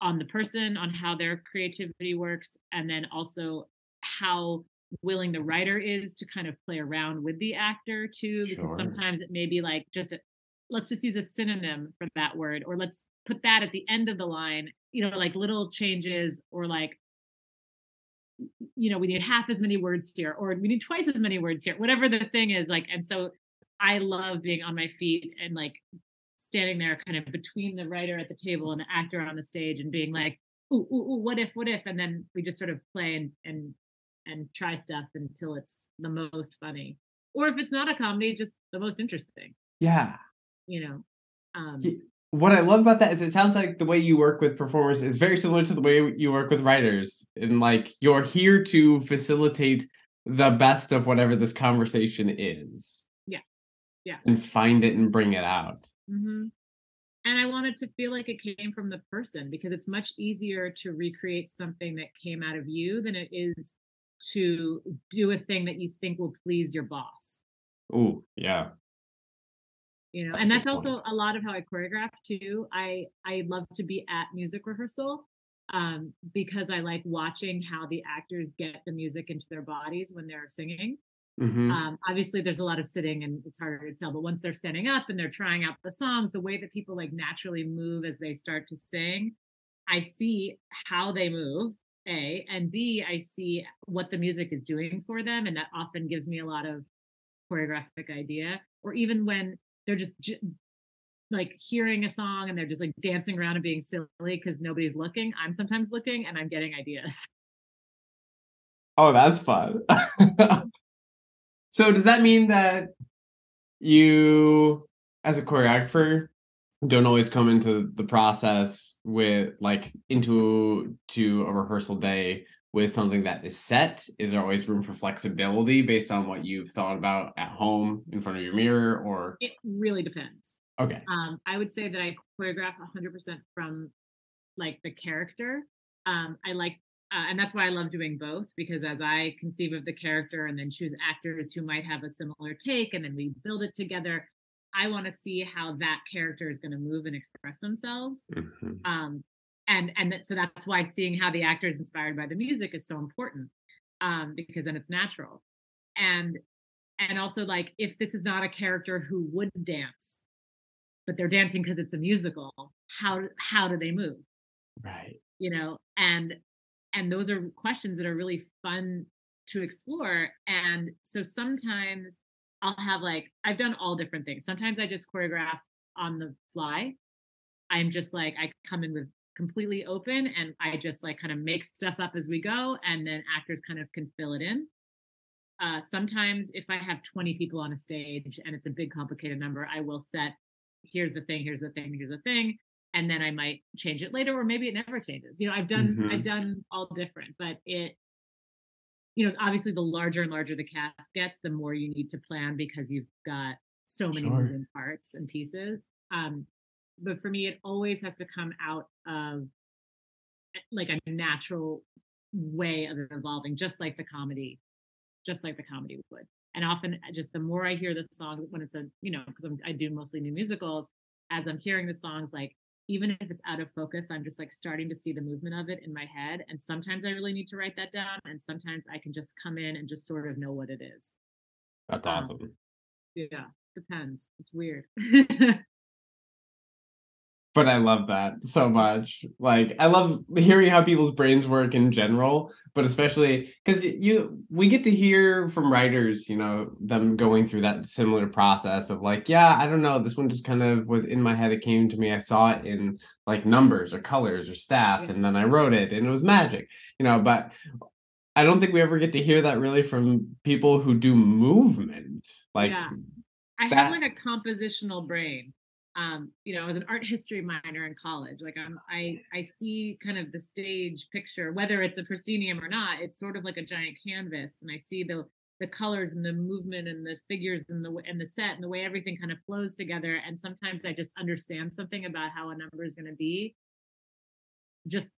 on the person on how their creativity works and then also how willing the writer is to kind of play around with the actor too because sure. sometimes it may be like just a, let's just use a synonym for that word or let's put that at the end of the line you know like little changes or like you know we need half as many words here or we need twice as many words here whatever the thing is like and so i love being on my feet and like standing there kind of between the writer at the table and the actor on the stage and being like ooh, ooh, ooh what if what if? And then we just sort of play and and and try stuff until it's the most funny or if it's not a comedy just the most interesting. Yeah. You know um what I love about that is it sounds like the way you work with performers is very similar to the way you work with writers. And like you're here to facilitate the best of whatever this conversation is. Yeah. Yeah. And find it and bring it out. Mm-hmm. And I wanted to feel like it came from the person because it's much easier to recreate something that came out of you than it is to do a thing that you think will please your boss. Oh, yeah you know that's and that's also a lot of how i choreograph too. I i love to be at music rehearsal um, because i like watching how the actors get the music into their bodies when they're singing. Mm-hmm. um, obviously there's a lot of sitting and it's harder to tell but once they're standing up and they're trying out the songs the way that people like naturally move as they start to sing i see how they move a and b i see what the music is doing for them and that often gives me a lot of choreographic idea. Or even when they're just j- like hearing a song and they're just like dancing around and being silly because nobody's looking. I'm sometimes looking and I'm getting ideas. (laughs) Oh, that's fun. (laughs) so does that mean that you as a choreographer don't always come into the process with like into to a rehearsal day with something that is set? Is there always room for flexibility based on what you've thought about at home in front of your mirror or it really depends. Okay. Um, I would say that I choreograph 100% from like the character. Um, I like uh, and that's why I love doing both because as I conceive of the character and then choose actors who might have a similar take and then we build it together, I want to see how that character is going to move and express themselves. Mm-hmm. Um, and and so that's why seeing how the actor is inspired by the music is so important um, because then it's natural. And and also like if this is not a character who would dance but they're dancing because it's a musical how how do they move? Right. You know and and those are questions that are really fun to explore. And so sometimes i'll have like i've done all different things. Sometimes i just choreograph on the fly. I'm just like i come in with completely open and I just like kind of make stuff up as we go and then actors kind of can fill it in. Uh, sometimes if I have 20 people on a stage and it's a big complicated number, I will set here's the thing, here's the thing, here's the thing, and then I might change it later or maybe it never changes. You know, I've done mm-hmm. I've done all different, but it you know, obviously the larger and larger the cast gets, the more you need to plan because you've got so many sure. moving parts and pieces. Um, but for me it always has to come out of eh, like a natural way of evolving just like the comedy just like the comedy would. And often eh, just the more i hear the song when it's a you know because i do mostly new musicals as i'm hearing the songs like even if it's out of focus i'm just like starting to see the movement of it in my head and sometimes i really need to write that down and sometimes i can just come in and just sort of know what it is. That's um, awesome. yeah depends. It's weird (laughs) but I love that so much. Like I love hearing how people's brains work in general, but especially because you we get to hear from writers, you know, them going through that similar process of like, yeah, I don't know, this one just kind of was in my head. It came to me. I saw it in like numbers or colors or staff, mm. and then I wrote it, and it was magic, you know. But I don't think we ever get to hear that really from people who do movement. Like, yeah. I that- have like a compositional brain um, you know, I was an art history minor in college. Like I'm, I, I see kind of the stage picture, whether it's a proscenium or not. It's sort of like a giant canvas, and I see the the colors and the movement and the figures and the and the set and the way everything kind of flows together. And sometimes I just understand something about how a number is going to be, just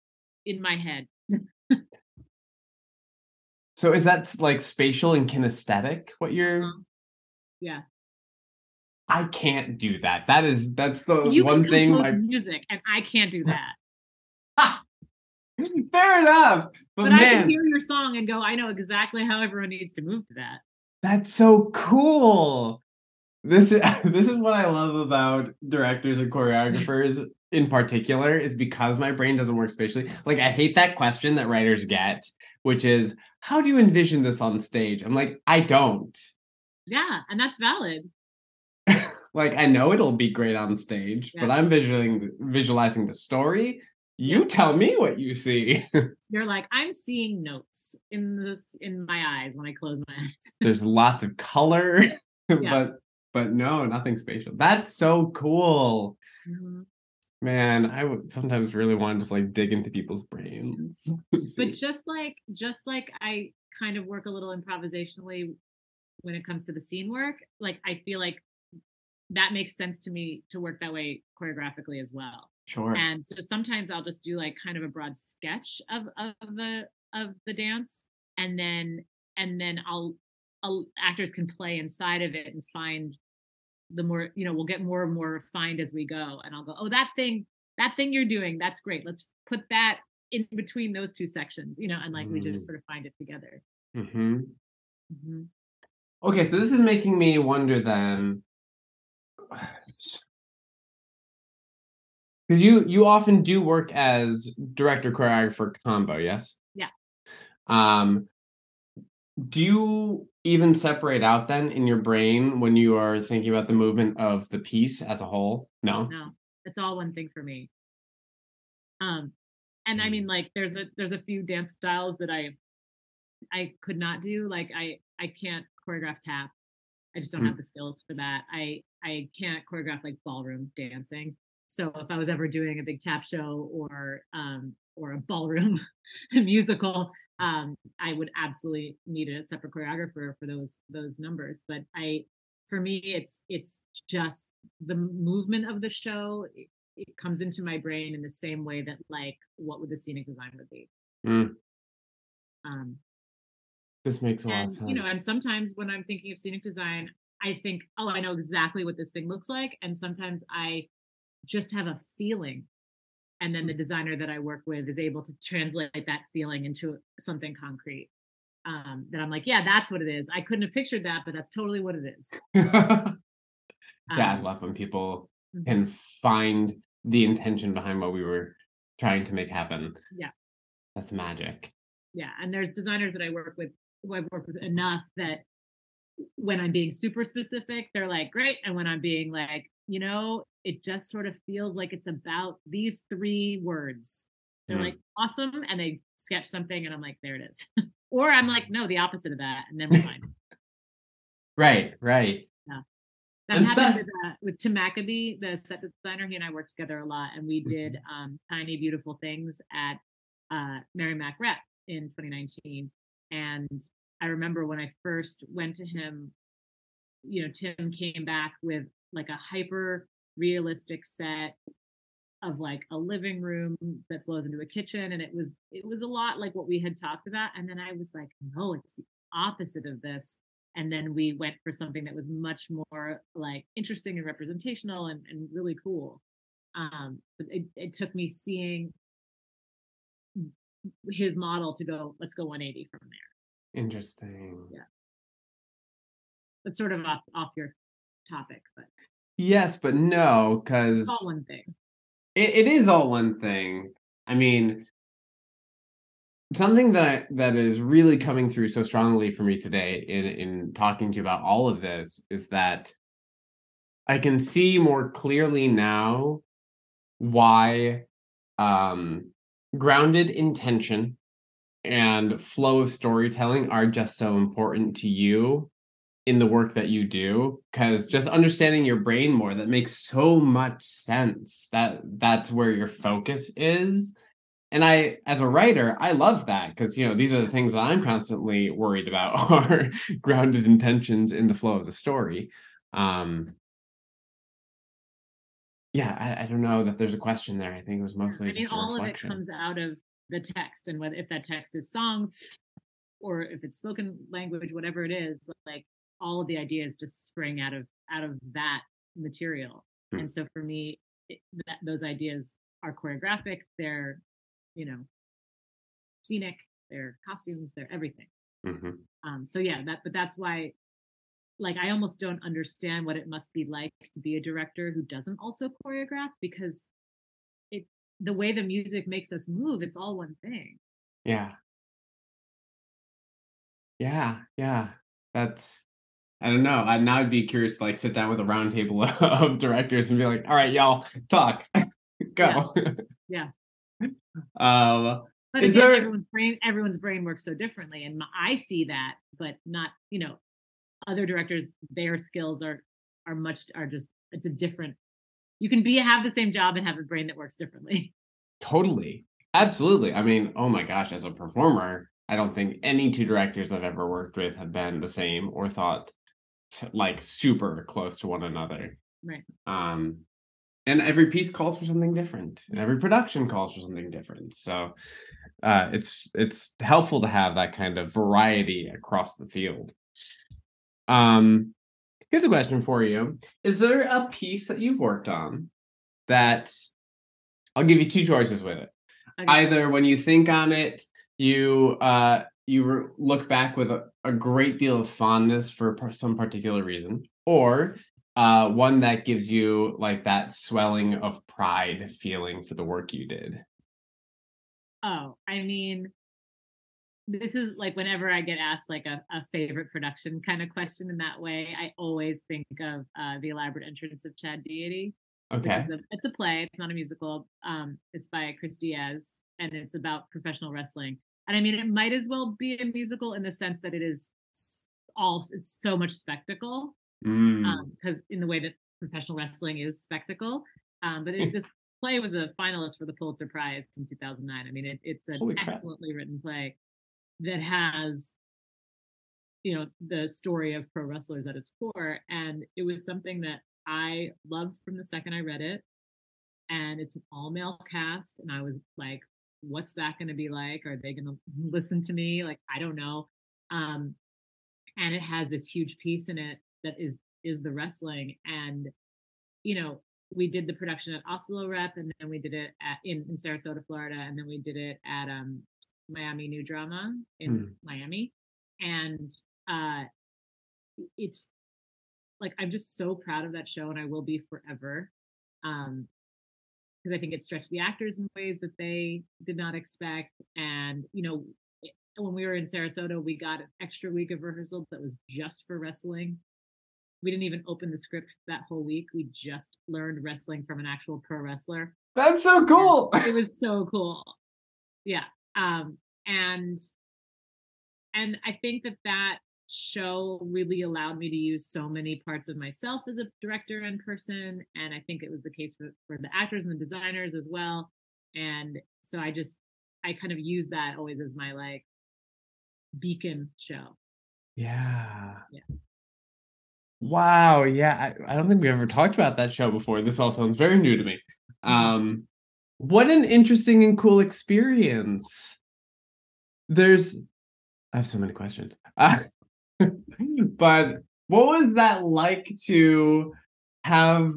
in my head. so is that like spatial and kinesthetic? What you're? Um, yeah. I can't do that. That is that's the you one can thing my music, and I can't do that. (laughs) fair enough. But, But, I can hear your song and go, I know exactly how everyone needs to move to that. that's so cool. This is (laughs) this is what I love about directors and choreographers in particular. Is because my brain doesn't work spatially. Like I hate that question that writers get, which is, how do you envision this on stage? I'm like, I don't. Yeah, and that's valid. (laughs) like I know it'll be great on stage, but I'm visualizing visualizing the story. You tell me what you see. (laughs) You're like, I'm seeing notes in this in my eyes when I close my eyes. (laughs) There's lots of color, Yeah. but but no, nothing spatial. That's so cool. Mhm. Man, I would sometimes really want to just like dig into people's brains. But just like just like I kind of work a little improvisationally when it comes to the scene work, like I feel like that makes sense to me to work that way choreographically as well. sure. and so sometimes i'll just do like kind of a broad sketch of of the of the dance and then and then i'll, I'll actors can play inside of it and find the more you know we'll get more and more refined as we go and i'll go oh that thing that thing you're doing that's great let's put that in between those two sections you know and like we Mm. just sort of find it together hmm Mhm. Okay, so this is making me wonder then. Because you you often do work as director choreographer combo, yes? Yeah. Um do you even separate out then in your brain when you are thinking about the movement of the piece as a whole? No. no it's all one thing for me um and i mean like there's a there's a few dance styles that i i could not do like i i can't choreograph tap i just don't Mm. have the skills for that. I i can't choreograph like ballroom dancing. So if i was ever doing a big tap show or um or a ballroom (laughs) musical um i would absolutely need a separate choreographer for those those numbers. But i for me it's it's just the movement of the show it, it comes into my brain in the same way that like what would the scenic design would be. Mm, um this makes a lot of sense. you know and sometimes when i'm thinking of scenic design i think oh i know exactly what this thing looks like and sometimes i just have a feeling and then the designer that i work with is able to translate that feeling into something concrete um that i'm like yeah that's what it is i couldn't have pictured that but that's totally what it is (laughs) yeah, I Um, love when people mhm. can find the intention behind what we were trying to make happen. Yeah. That's magic. yeah and there's designers that i work with who i've worked with enough that when i'm being super specific they're like great and when i'm being like you know it just sort of feels like it's about these three words they're Mm. like awesome and they sketch something and i'm like there it is (laughs) or i'm like no the opposite of that and then we're fine (laughs) Right, right. that And happened with, uh, with Tim Mackabee the set designer he and i worked together a lot and we did Mm-hmm. um, tiny beautiful things at uh, Merrimack rep in 2019 and i remember when i first went to him you know tim came back with like a hyper realistic set of like a living room that flows into a kitchen and it was it was a lot like what we had talked about and then i was like no it's the opposite of this and then we went for something that was much more like interesting and representational and, and really cool. Um but it, it took me seeing his model to go let's go 180 from there Interesting. Yeah. it's sort of off off your topic but Yes, but no, because all one thing it, it is all one thing. I mean, something that that is really coming through so strongly for me today in in talking to you about all of this is that I can see more clearly now why um grounded intention and flow of storytelling are just so important to you in the work that you do because just understanding your brain more that makes so much sense that that's where your focus is. And i as a writer i love that because you know these are the things that i'm constantly worried about (laughs) are grounded intentions in the flow of the story. Um yeah I, I don't know that there's a question there i think it was mostly I mean, just a all of it comes out of the text, and whether if that text is songs or if it's spoken language, whatever it is, like all of the ideas just spring out of out of that material. Hmm. And so for me, it, that, those ideas are choreographic. They're, you know, scenic. They're costumes. They're everything. Mhm. Um, so yeah, that but that's why like I almost don't understand what it must be like to be a director who doesn't also choreograph because it the way the music makes us move, it's all one thing. Yeah. Yeah, yeah. That's I don't know. I now I'd be curious to like sit down with a round table (laughs) of directors and be like, all right, y'all, talk. (laughs) Go. (laughs) Yeah. um But Is again, there- everyone's brain everyone's brain works so differently, and I see that, but not you know other directors. Their skills are are much are just it's a different. You can be have the same job and have a brain that works differently. (laughs) totally. Absolutely. I mean, oh my gosh, as a performer, I don't think any two directors I've ever worked with have been the same or thought t- like super close to one another. Right. Um and every piece calls for something different and every production calls for something different. So uh it's it's helpful to have that kind of variety across the field. Um here's a question for you. Is there a piece that you've worked on that I'll give you two choices with it Okay. either when you think on it you uh you re- look back with a, a great deal of fondness for par- some particular reason or uh one that gives you like that swelling of pride feeling for the work you did Oh, I mean, this is like whenever I get asked like a, a favorite production kind of question in that way, I always think of uh, the elaborate entrance of Chad Deity. okay a, it's a play. It's not a musical. Um, it's by Kris Diaz, and it's about professional wrestling. And I mean, it might as well be a musical in the sense that it is all it's so much spectacle Mm, because in the way that professional wrestling is spectacle. Um, but it, this play was a finalist for the Pulitzer Prize in 2009. I mean, it, it's an excellently written play that has, you know, the story of pro wrestlers at its core, and it was something that I loved from the second I read it. And it's an all male cast, and I was like, "What's that going to be like? Are they going (laughs) to listen to me? Like, I don't know." Um, and it has this huge piece in it that is is the wrestling and you know we did the production at Asolo Rep and then we did it at in, in sarasota florida and then we did it at um miami new drama in Hmm. miami. And uh it's like i'm just so proud of that show and i will be forever. Um because i think it stretched the actors in ways that they did not expect. And you know when we were in sarasota we got an extra week of rehearsal that was just for wrestling. We didn't even open the script that whole week. We just learned wrestling from an actual pro wrestler. That's so cool. it was (laughs) so cool. Yeah um and and i think that that show really allowed me to use so many parts of myself as a director and person and i think it was the case for, for the actors and the designers as well. And so i just i kind of use that always as my like beacon show. Yeah. Yeah. wow yeah I, I don't think we ever talked about that show before. This all sounds very new to me. Mhm. um what an interesting and cool experience there's i have so many questions uh, (laughs) but what was that like to have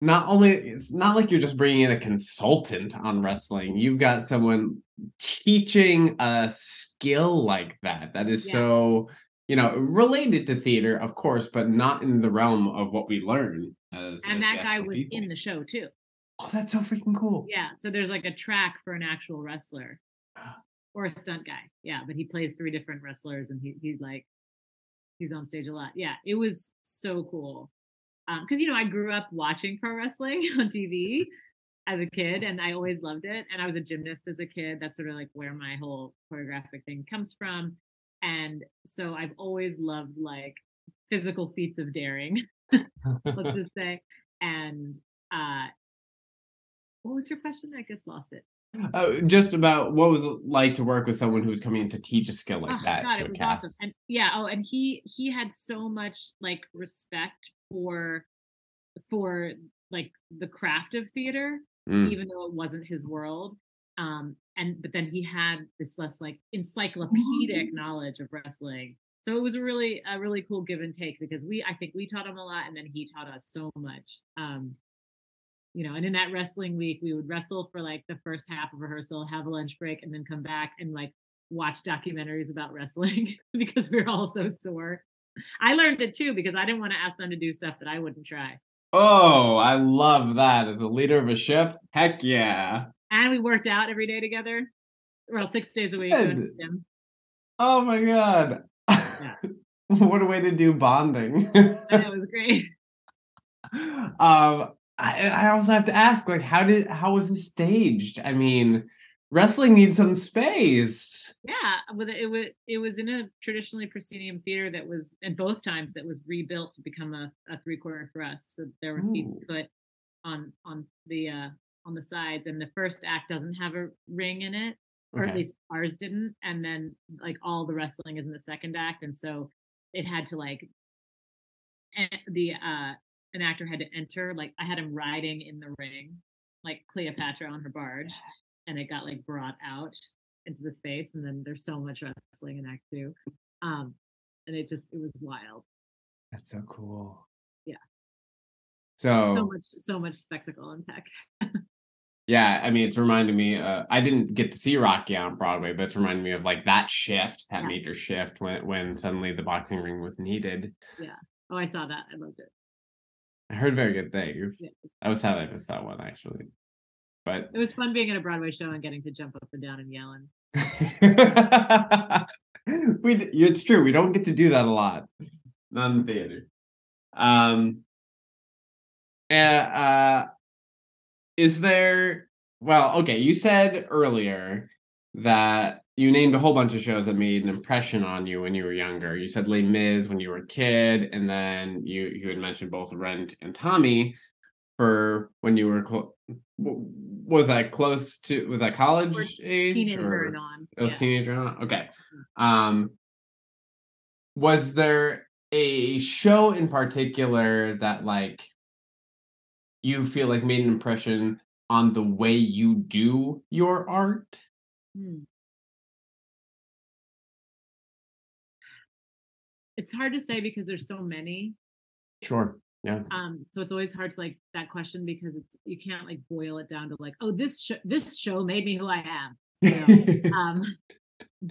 not only it's not like you're just bringing in a consultant on wrestling you've got someone teaching a skill like that that is Yeah. so you know related to theater of course but not in the realm of what we learn as, as and the that guy was people. in the show too Oh, that's so freaking cool. Yeah, so there's like a track for an actual wrestler (gasps) or a stunt guy. Yeah, but he plays three different wrestlers and he he's like he's on stage a lot. Yeah, it was so cool. Um, cuz you know, I grew up watching pro wrestling (laughs) on TV as a kid and I always loved it and I was a gymnast as a kid. That's sort of like where my whole choreographic thing comes from. And so I've always loved like physical feats of daring. (laughs) let's (laughs) just say. And uh what was your question? I just lost it. Uh, just about what was it like to work with someone who was coming in to teach a skill like Oh, that God, to it a was cast. awesome. And yeah, oh, and he he had so much like respect for for like the craft of theater, Mm. even though it wasn't his world. Um, and but then he had this less like encyclopedic (laughs) knowledge of wrestling. So it was a really a really cool give and take because we I think we taught him a lot and then he taught us so much. Um, you know, and in that wrestling week, we would wrestle for like the first half of rehearsal, have a lunch break, and then come back and like watch documentaries about (laughs) wrestling (laughs) because we were all so sore. I learned it too because I didn't want to ask them to do stuff that I wouldn't try. Oh, I love that. As a leader of a ship, heck yeah. And we worked out every day together. Well, six days a week. we went to the Good. gym. Oh my god. (laughs) what a way to do bonding. It was great. um I, I also have to ask like how did how was this staged i mean wrestling needs some space Yeah, with it, was it was in a traditionally proscenium theater that was, and both times that was rebuilt to become a, a three quarter thrust. So there were seats put on on the uh on the sides, and the first act doesn't have a ring in it, or at least ours didn't. And then like all the wrestling is in the second act, and so it had to like and the uh an actor had to enter like I had him riding in the ring like Cleopatra on her barge and it got like brought out into the space and then there's so much wrestling in act 2 um and it just it was wild. That's so cool. Yeah. so, so much so much spectacle and tech. (laughs) Yeah i mean it's reminding me uh, i didn't get to see rocky on broadway but it's reminding me of like that shift that Yeah. major shift when when suddenly the boxing ring was needed. Yeah. oh I saw that. I loved it i heard very good things. Yeah. i was sad i missed that one actually. But it was fun being at a Broadway show and getting to jump up and down and yelling. (laughs) We it's true we don't get to do that a lot. Not in the theater. Um uh, uh is there well okay you said earlier that you named a whole bunch of shows that made an impression on you when you were younger you said Les Mis when you were a kid and then you you had mentioned both Rent and Tommy for when you were clo- w- was that close to was that college Or age teenager or and on it was yeah. teenager on? okay um was there a show in particular that like you feel like made an impression on the way you do your art Hmm. it's hard to say because there's so many sure yeah um so it's always hard to like that question because it's you can't like boil it down to like oh this sh- this show made me who i am you know? (laughs) um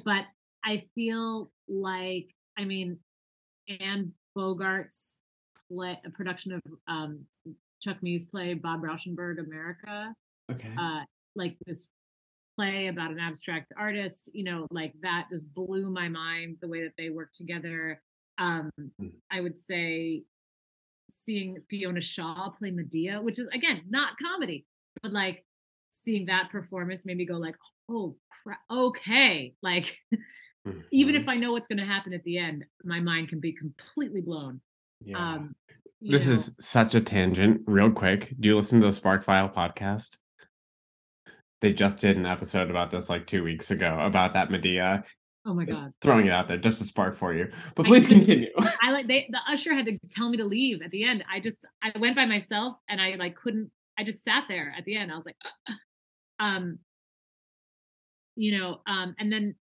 but i feel like i mean anne bogart's play a production of um Chuck Mee's play bob rauschenberg america okay uh like this play about an abstract artist you know like that just blew my mind the way that they work together. Um Mm. i would say seeing fiona shaw play medea which is again not comedy but like seeing that performance made me go like oh crap okay (laughs) like even if i know what's going to happen at the end my mind can be completely blown. Yeah. um this know, is such a tangent real quick. Do you listen to the spark file podcast they just did an episode about this like two weeks ago about that medea oh my Just god throwing it out there just a spark for you but please did- continue (laughs) I like they the usher had to tell me to leave at the end. I just I went by myself and I like couldn't I just sat there at the end. I was like (clears throat) um you know um and then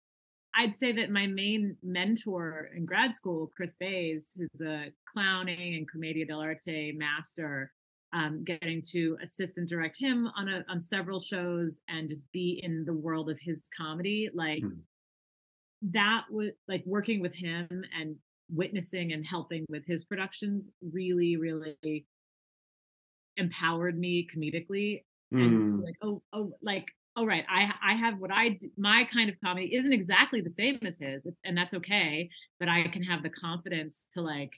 I'd say that my main mentor in grad school, Chris Bayes, who's a clowning and commedia dell'arte master, um, getting to assist and direct him on a on several shows and just be in the world of his comedy, like Hmm. that was like working with him and witnessing and helping with his productions really, really empowered me comedically and to be Mm. like oh oh like oh right i i have what i d- my kind of comedy isn't exactly the same as his and that's okay but i can have the confidence to like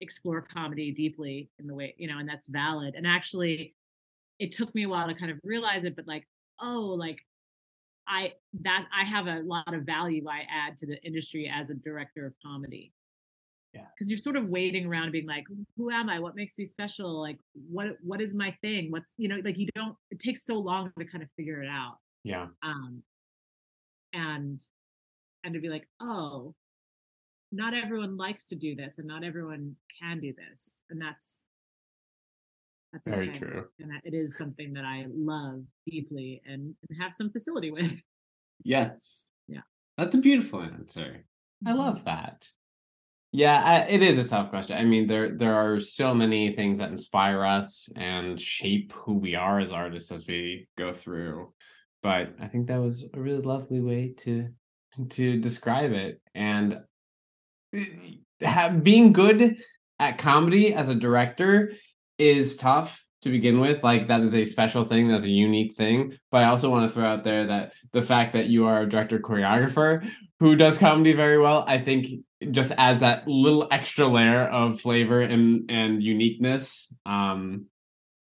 explore comedy deeply in the way you know and that's valid and actually it took me a while to kind of realize it but like oh like i that i have a lot of value i add to the industry as a director of comedy. Yeah. because you're sort of waiting around being like who am i? What makes me special? Like what what is my thing? What's you know like you don't it takes so long to kind of figure it out. Yeah. um and and to be like oh not everyone likes to do this and not everyone can do this and that's that's Very okay. true. and it is something that i love deeply and, and have some facility (laughs) with Yes. Yeah. That's a beautiful answer. I mm-hmm. love that. Yeah, I, it is a tough question. I mean, there there are so many things that inspire us and shape who we are as artists as we go through. But I think that was a really lovely way to to describe it. And have, being good at comedy as a director is tough to begin with. Like that is a special thing, that's a unique thing. But I also want to throw out there that the fact that you are a director choreographer who does comedy very well, I think just adds that little extra layer of flavor and and uniqueness. Um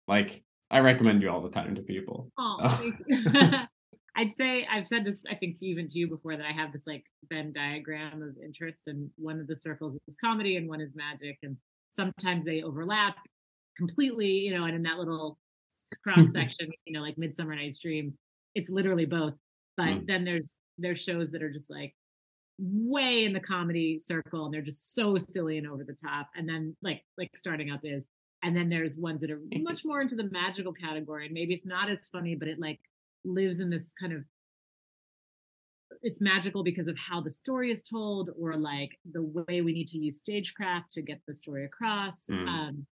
like I recommend you all the time to people. Oh, so. (laughs) I'd say I've said this, I think, to even to you before that I have this like Venn diagram of interest, and one of the circles is comedy and one is magic, and sometimes they overlap completely, you know. And in that little (laughs) cross section, you know, like Midsummer Night's Dream, it's literally both. But Mm. then there's there's shows that are just like way in the comedy circle, and they're just so silly and over the top. And then like like starting up is, and then there's ones that are (laughs) much more into the magical category, and maybe it's not as funny, but it like lives in this kind of it's magical because of how the story is told or like the way we need to use stagecraft to get the story across Mm. um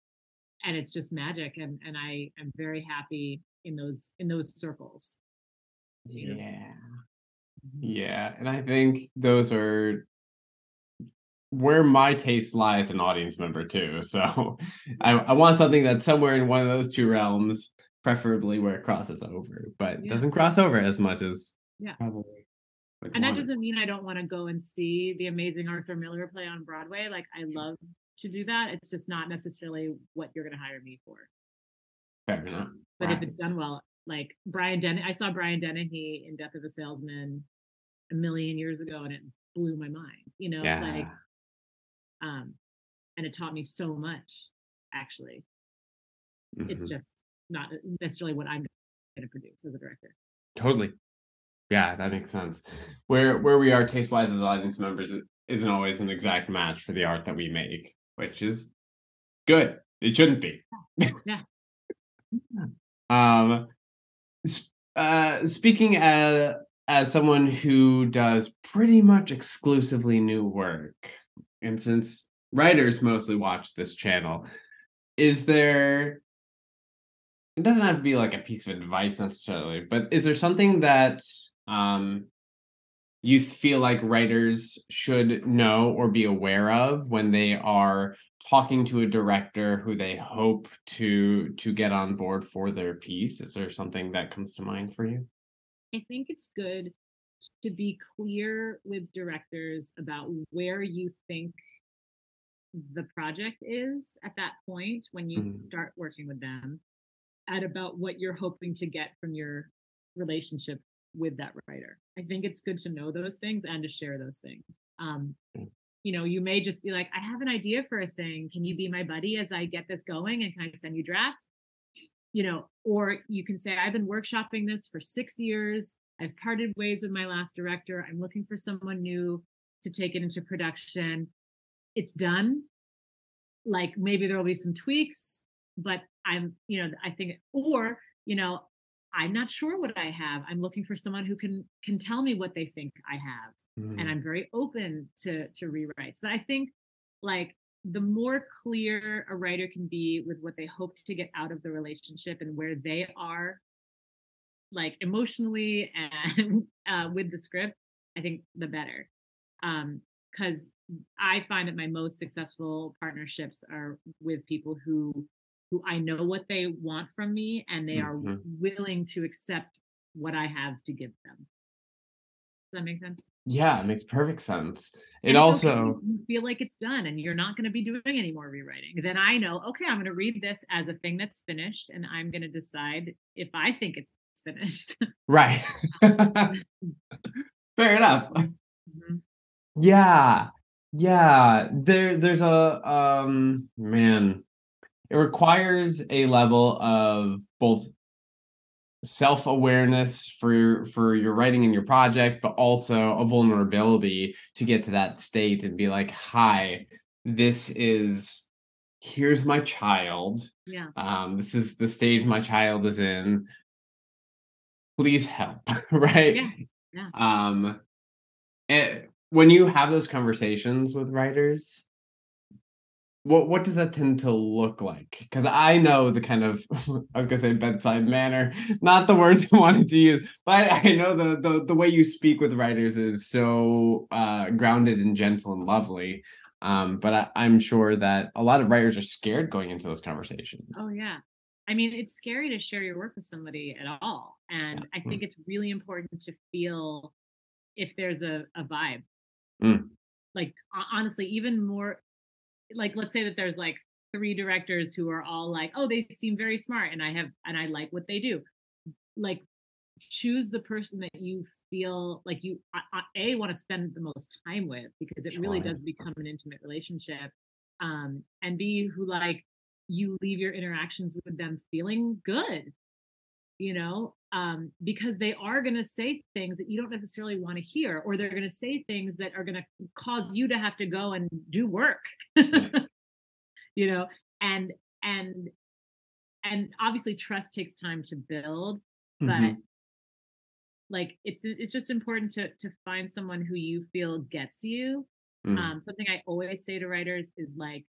and it's just magic and and i am very happy in those in those circles you know? Yeah. Yeah, and I think those are where my taste lies as an audience member too. So (laughs) I, I want something that's somewhere in one of those two realms, preferably where it crosses over, but Yeah. doesn't cross over as much as Yeah. probably. would and that doesn't mean i don't want to go and see the amazing arthur miller play on broadway like i love to do that it's just not necessarily what you're going to hire me for Fair enough. but if it's done well like brian den i saw brian dennehy in death of a salesman a million years ago and it blew my mind you know yeah. like um and it taught me so much actually it's Mhm. just not necessarily what i'm going to produce as a director Totally. Yeah, that makes sense. Where where we are taste wise as audience members isn't always an exact match for the art that we make, which is good. It shouldn't be. Yeah. (laughs) um uh speaking as as someone who does pretty much exclusively new work, and since writers mostly watch this channel, is there it doesn't have to be like a piece of advice necessarily, but is there something that um you feel like writers should know or be aware of when they are talking to a director who they hope to to get on board for their piece? Is there something that comes to mind for you? I think it's good to be clear with directors about where you think the project is at that point when you Mhm. start working with them and about what you're hoping to get from your relationship with that writer. I think it's good to know those things and to share those things. Um, Mm. you know, you may just be like, I have an idea for a thing. Can you be my buddy as I get this going? And can I send you drafts? You know, or you can say, I've been workshopping this for six years. I've parted ways with my last director. I'm looking for someone new to take it into production. It's done. Like maybe there will be some tweaks, but I'm, you know, I think, or, you know, I'm not sure what I have. I'm looking for someone who can can tell me what they think I have Mm. and I'm very open to to rewrites. But I think like the more clear a writer can be with what they hope to get out of the relationship and where they are like emotionally and (laughs) uh, with the script, I think the better. Um, because I find that my most successful partnerships are with people who who I know what they want from me and they are Mhm. willing to accept what I have to give them. Does that make sense? Yeah, it makes perfect sense. It And it's okay also feel like it's done and you're not going to be doing any more rewriting. Then I know, okay, I'm going to read this as a thing that's finished and I'm going to decide if I think it's finished. right. (laughs) Fair enough. (laughs) Mhm. Yeah. Yeah. There there's a um man. It requires a level of both self-awareness for your for your writing and your project, but also a vulnerability to get to that state and be like, hi, this is here's my child. yeah. Um, this is the stage my child is in. Please help, (laughs) right? Yeah, yeah. Um, and when you have those conversations with writers, what what does that tend to look like? Because I know the kind of (laughs) I was gonna say bedside manner, not the words I wanted to use, but I know the the the way you speak with writers is so uh, grounded and gentle and lovely. Um, but I, I'm sure that a lot of writers are scared going into those conversations. Oh yeah. I mean, it's scary to share your work with somebody at all. And I Mm. think it's really important to feel if there's a, a vibe. Mm. Like honestly, even more like let's say that there's like three directors who are all like, oh, they seem very smart and I have and I like what they do. Like choose the person that you feel like you a want to spend the most time with because it really does become an intimate relationship um and b who like you leave your interactions with them feeling good you know um because they are going to say things that you don't necessarily want to hear or they're going to say things that are going to cause you to have to go and do work (laughs) you know and and and obviously trust takes time to build but Mhm. like it's it's just important to to find someone who you feel gets you Mm. um something i always say to writers is like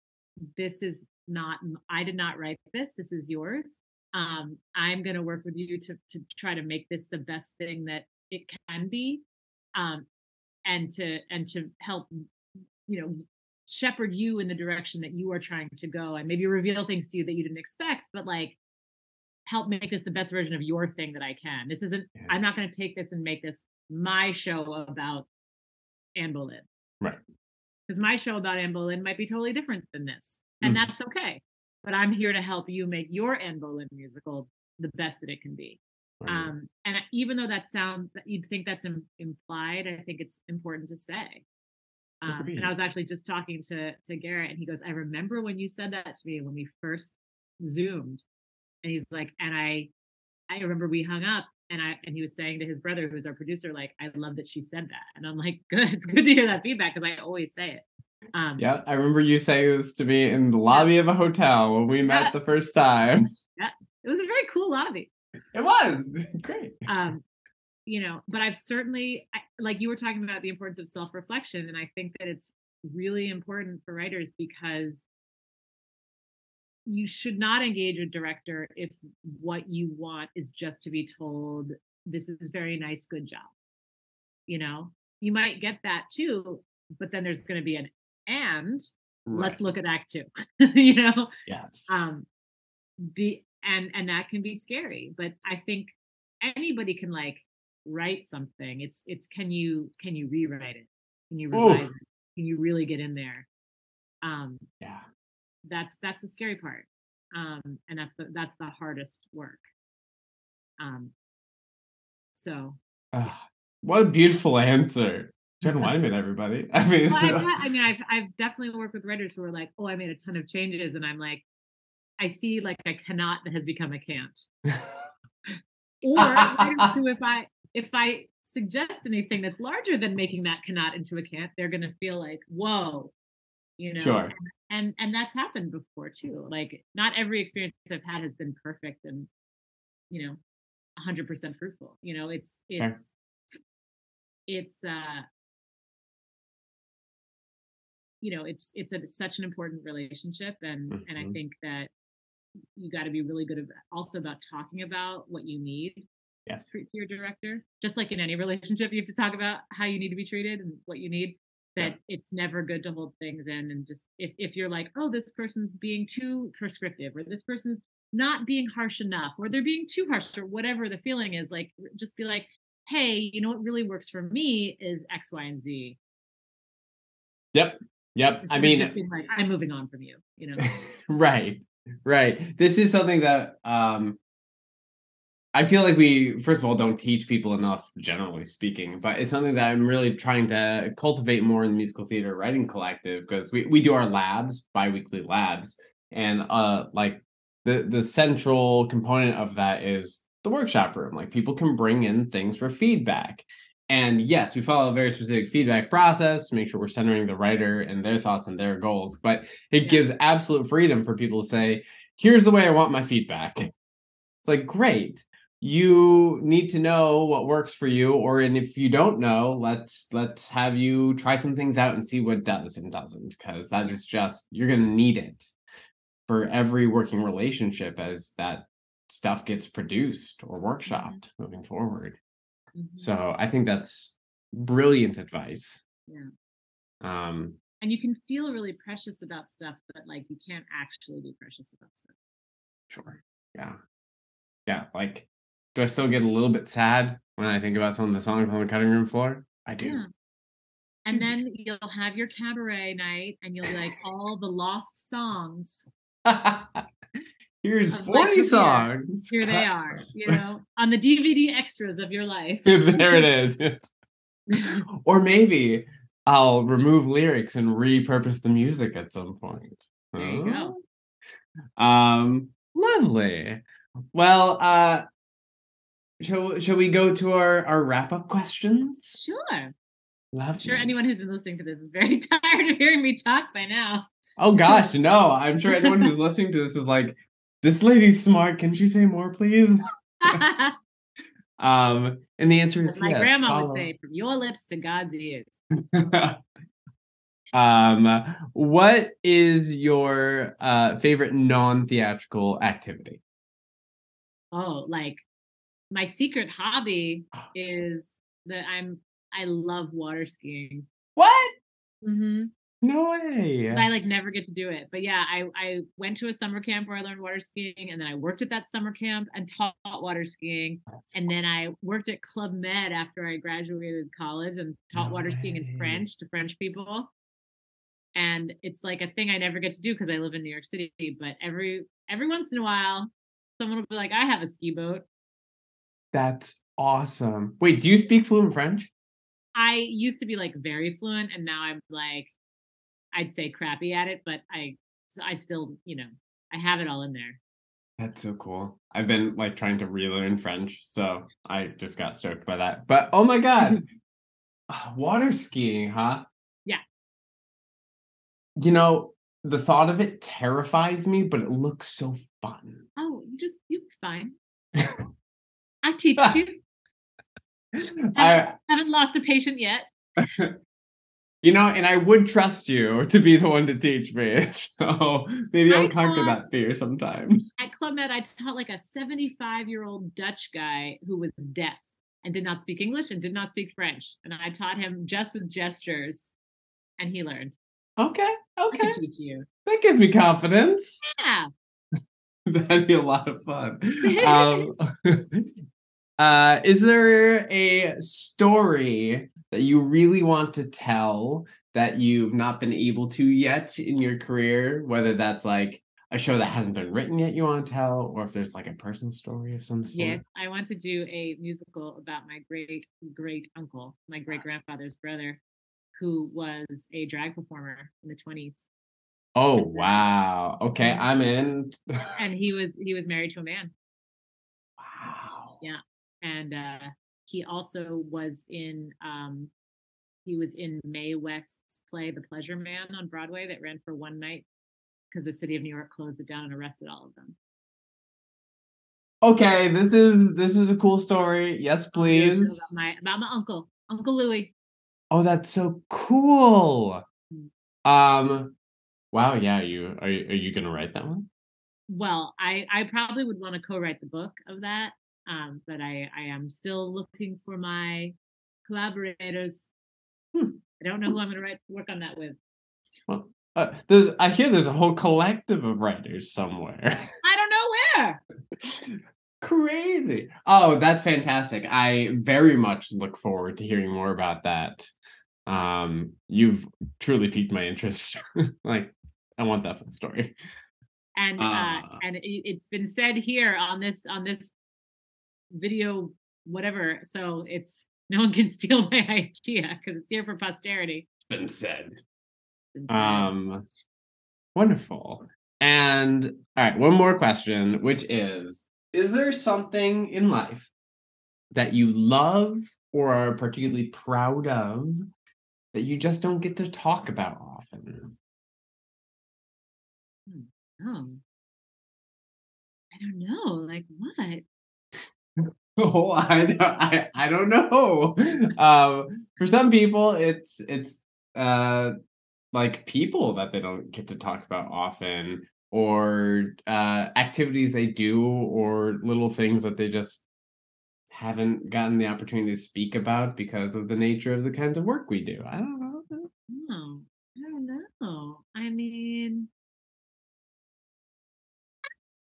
this is not I did not write this this is yours um i'm going to work with you to to try to make this the best thing that it can be um and to and to help you know shepherd you in the direction that you are trying to go and maybe reveal things to you that you didn't expect but like help make this the best version of your thing that i can this isn't Yeah. i'm not going to take this and make this my show about anne boleyn Right. because my show about Anne Boleyn might be totally different than this, and Mhm. that's okay. But I'm here to help you make your Anne Boleyn musical the best that it can be. Right. Um, and even though that sounds that you'd think that's Im- implied, I think it's important to say. Um, and I was actually just talking to to Garrett, and he goes, "I remember when you said that to me when we first zoomed," and he's like, "And I, I remember we hung up." And I and he was saying to his brother, who's our producer, like, I love that she said that. And I'm like, good, it's good to hear that feedback because I always say it. Um, Yeah, I remember you saying this to me in the lobby of a hotel when we met Yeah. the first time. (laughs) Yeah, it was a very cool lobby. It was (laughs) great. Um, you know, but I've certainly, I, like you were talking about the importance of self reflection. And I think that it's really important for writers because you should not engage a director if what you want is just to be told, this is very nice, good job. You know, you might get that too, but then there's going to be an and let's look at act two, (laughs) you know? Yes. um be and and that can be scary but i think anybody can like write something it's it's can you can you rewrite it can you Oof. revise it can you really get in there um yeah. that's that's the scary part um and that's the that's the hardest work um so what a beautiful answer. Jen Wineman, everybody. (laughs) I mean, well, I've i mean i've i've definitely worked with writers who are like oh i made a ton of changes and i'm like i see like a cannot that has become a can't (laughs) or writers who if i if i suggest anything that's larger than making that cannot into a can't they're going to feel like whoa you know Sure. and and that's happened before too like not every experience i've had has been perfect and you know 100% fruitful you know it's Fair. it's it's uh you know it's it's a, such an important relationship and and i Mhm. think that you got to be really good about also about talking about what you need yes. to your director just like in any relationship you have to talk about how you need to be treated and what you need that it's never good to hold things in and just if, if you're like oh this person's being too prescriptive or this person's not being harsh enough or they're being too harsh or whatever the feeling is like just be like hey you know what really works for me is x y and z Yep. Yep. I mean, just being like i'm moving on from you you know (laughs) right. Right. This is something that um I feel like we first of all don't teach people enough generally speaking, but it's something that I'm really trying to cultivate more in the musical theater writing collective because we, we do our labs, bi-weekly labs, and uh like the the central component of that is the workshop room. Like people can bring in things for feedback. And yes, we follow a very specific feedback process to make sure we're centering the writer and their thoughts and their goals. But it gives absolute freedom for people to say, here's the way I want my feedback. It's like, great. You need to know what works for you, or and if you don't know, let's let's have you try some things out and see what does and doesn't, because that is just you're gonna need it for every working relationship as that stuff gets produced or mm-hmm. workshopped moving forward. Mhm. So I think that's brilliant advice. Yeah. Um, and you can feel really precious about stuff but like you can't actually be precious about stuff sure. Yeah. Yeah. Like, do I still get a little bit sad when I think about some of the songs on the cutting room floor? I do. Yeah. And then you'll have your cabaret night and you'll be like all the lost songs. (laughs) Here's Of 40 Michael songs. Here they (laughs) are, you know, on the DVD extras of your life. (laughs) there it is. (laughs) or maybe I'll remove lyrics and repurpose the music at some point. There you go. Um, lovely. Well, uh, shall shall we go to our our wrap up questions? Sure. I'm Lovely. sure anyone who's been listening to this is very tired of hearing me talk by now. Oh gosh, no! I'm sure anyone who's listening to this is like, this lady's smart. Can she say more, please? (laughs) (laughs) Um, and the answer is my yes. grandma follow- would say, from your lips to God's ears. (laughs) um, what is your uh favorite non-theatrical activity? Oh, like my secret hobby is that I'm I love water skiing. What? Mm-hmm. No way. I like never get to do it. But yeah, I I went to a summer camp where I learned water skiing, and then I worked at that summer camp and taught water skiing. And then I worked at Club Med after I graduated college and taught No water skiing in French to French people. And it's like a thing I never get to do because I live in New York City. But every every once in a while, someone will be like, "I have a ski boat." That's awesome. Wait, do you speak fluent French? I used to be like very fluent, and now I'm like, I'd say crappy at it, but I I still, you know, I have it all in there. That's so cool. I've been like trying to relearn French, so I just got stoked by that. But oh my god, (laughs) Ah, water skiing, huh? Yeah. You know, the thought of it terrifies me, but it looks so fun. Oh, you just be fine. (laughs) I teach you. (laughs) I, Haven't lost a patient yet. You know, and I would trust you to be the one to teach me. (laughs) So maybe I'll conquer taught- that fear sometime. (laughs) At Club Med, I taught like a 75 year old Dutch guy who was deaf and did not speak English and did not speak French. And I taught him just with gestures, and he learned. Okay, okay. can teach you. That gives me confidence. (laughs) Yeah. That'd be a lot of fun. Um, uh, is there a story that you really want to tell that you've not been able to yet in your career? Whether that's like a show that hasn't been written yet you want to tell, or if there's like a personal story of some sort. Yes, I want to do a musical about my great great uncle, my great grandfather's brother, who was a drag performer in the 20s. Oh wow. Okay. I'm in. (laughs) And he was he was married to a man. wow. Yeah. And uh he also was in um he was in Mae West's play The Pleasure Man on Broadway that ran for one night because the city of New York closed it down and arrested all of them. Okay, this is this is a cool story. Yes, I'll do a show please. About my about my uncle, Uncle Louis. Oh, that's so cool. Mm. Um, wow. Yeah, you are. You, are you gonna write that one? well i i probably would want to co-write the book of that um but i i am still looking for my collaborators (laughs) I don't know who I'm going to write work on that with. Well, uh, I hear there's a whole collective of writers somewhere. I don't know where. (laughs) Crazy. Oh, that's fantastic. I very much look forward to hearing more about that. Um, you've truly piqued my interest. (laughs) like, I want that full story. And uh, Uh. and it, it's been said here on this on this video, whatever. So it's (laughs) no one can steal my (laughs) idea because it's here for posterity. It's been said. It's been said. Um, wonderful. And all right, one more question, which is Is there something in life that you love or are particularly proud of that you just don't get to talk about often? oh, I don't know. Like what? (laughs) Oh, I don't, I, I don't know. Um, for some people, it's it's uh like people that they don't get to talk about often, or uh activities they do, or little things that they just haven't gotten the opportunity to speak about because of the nature of the kinds of work we do. I don't know. Oh, I don't know. I mean,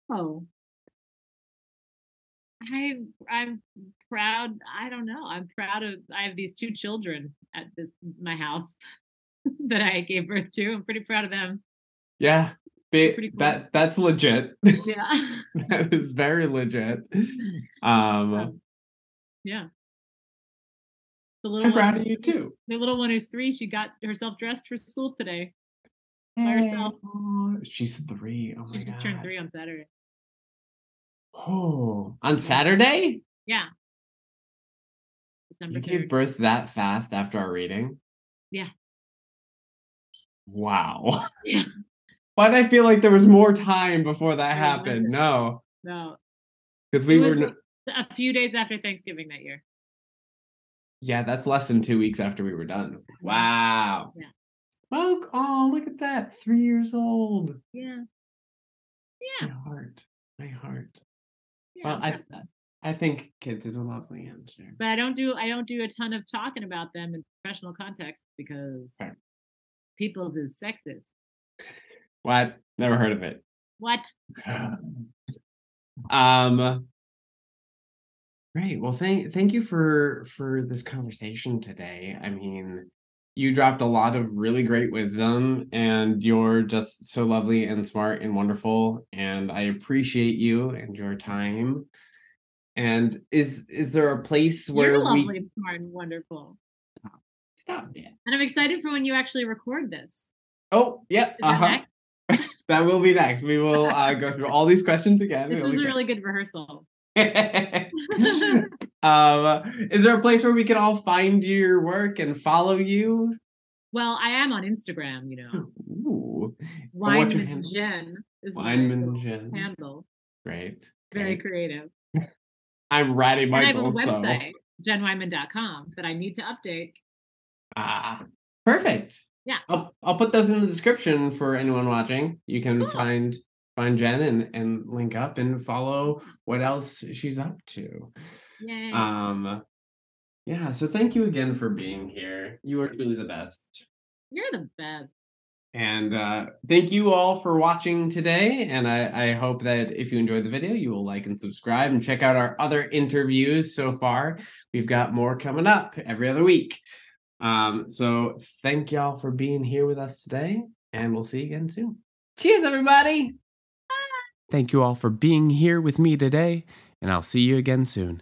oh, I I'm proud. I don't know. I'm proud of. I have these two children at this my house (laughs) that I gave birth to. I'm pretty proud of them. Yeah, Pretty cool. that that's legit. Yeah, (laughs) that is very legit. Um, yeah. The little I'm proud of you too. The little one who's three. She got herself dressed for school today. by herself. She's three. Oh my She just god. turned three on Saturday. Oh, on Saturday? Yeah. December You gave 3rd. birth that fast after our reading? Yeah. Wow. (laughs) Yeah. Why did I feel like there was more time before that happened? No, No, because we It were. was n- a few days after Thanksgiving that year. Yeah, that's less than two weeks after we were done. Wow. Yeah. Well, oh, look at that. Three years old. Yeah. Yeah. My heart. My heart. Well, I proud of that. I think kids is a lovely answer. but I don't do I don't do a ton of talking about them in professional context because Right. people's is sexist. What? Never heard of it. What? (sighs) um great well thank thank you for for this conversation today i mean you dropped a lot of really great wisdom and you're just so lovely and smart and wonderful and i appreciate you and your time and is is there a place where You're we lovely, smart, and wonderful. stop it And I'm excited for when you actually record this. Oh yep that uh-huh next? (laughs) that will be next we will uh, go through all these questions again This It'll was a great. really good rehearsal. (laughs) (laughs) um, is there a place where we can all find your work and follow you? Well, I am on Instagram, you know. Ooh, what's your Wineman handle? Jen is my Jen. handle. Great. Very great. creative. I'm Ratty And I have a Michael. So website, jenwineman.com, that I need to update. ah, perfect. Yeah. I'll I'll put those in the description for anyone watching. You can Cool. find find Jen and and link up and follow what else she's up to. Yay. Um, yeah. So thank you again for being here. You are truly the best. You're the best. And uh, thank you all for watching today. And I, I hope that if you enjoyed the video, you will like and subscribe and check out our other interviews so far. We've got more coming up every other week. Um, so thank y'all for being here with us today, and we'll see you again soon. Cheers, everybody. Thank you all for being here with me today, and I'll see you again soon.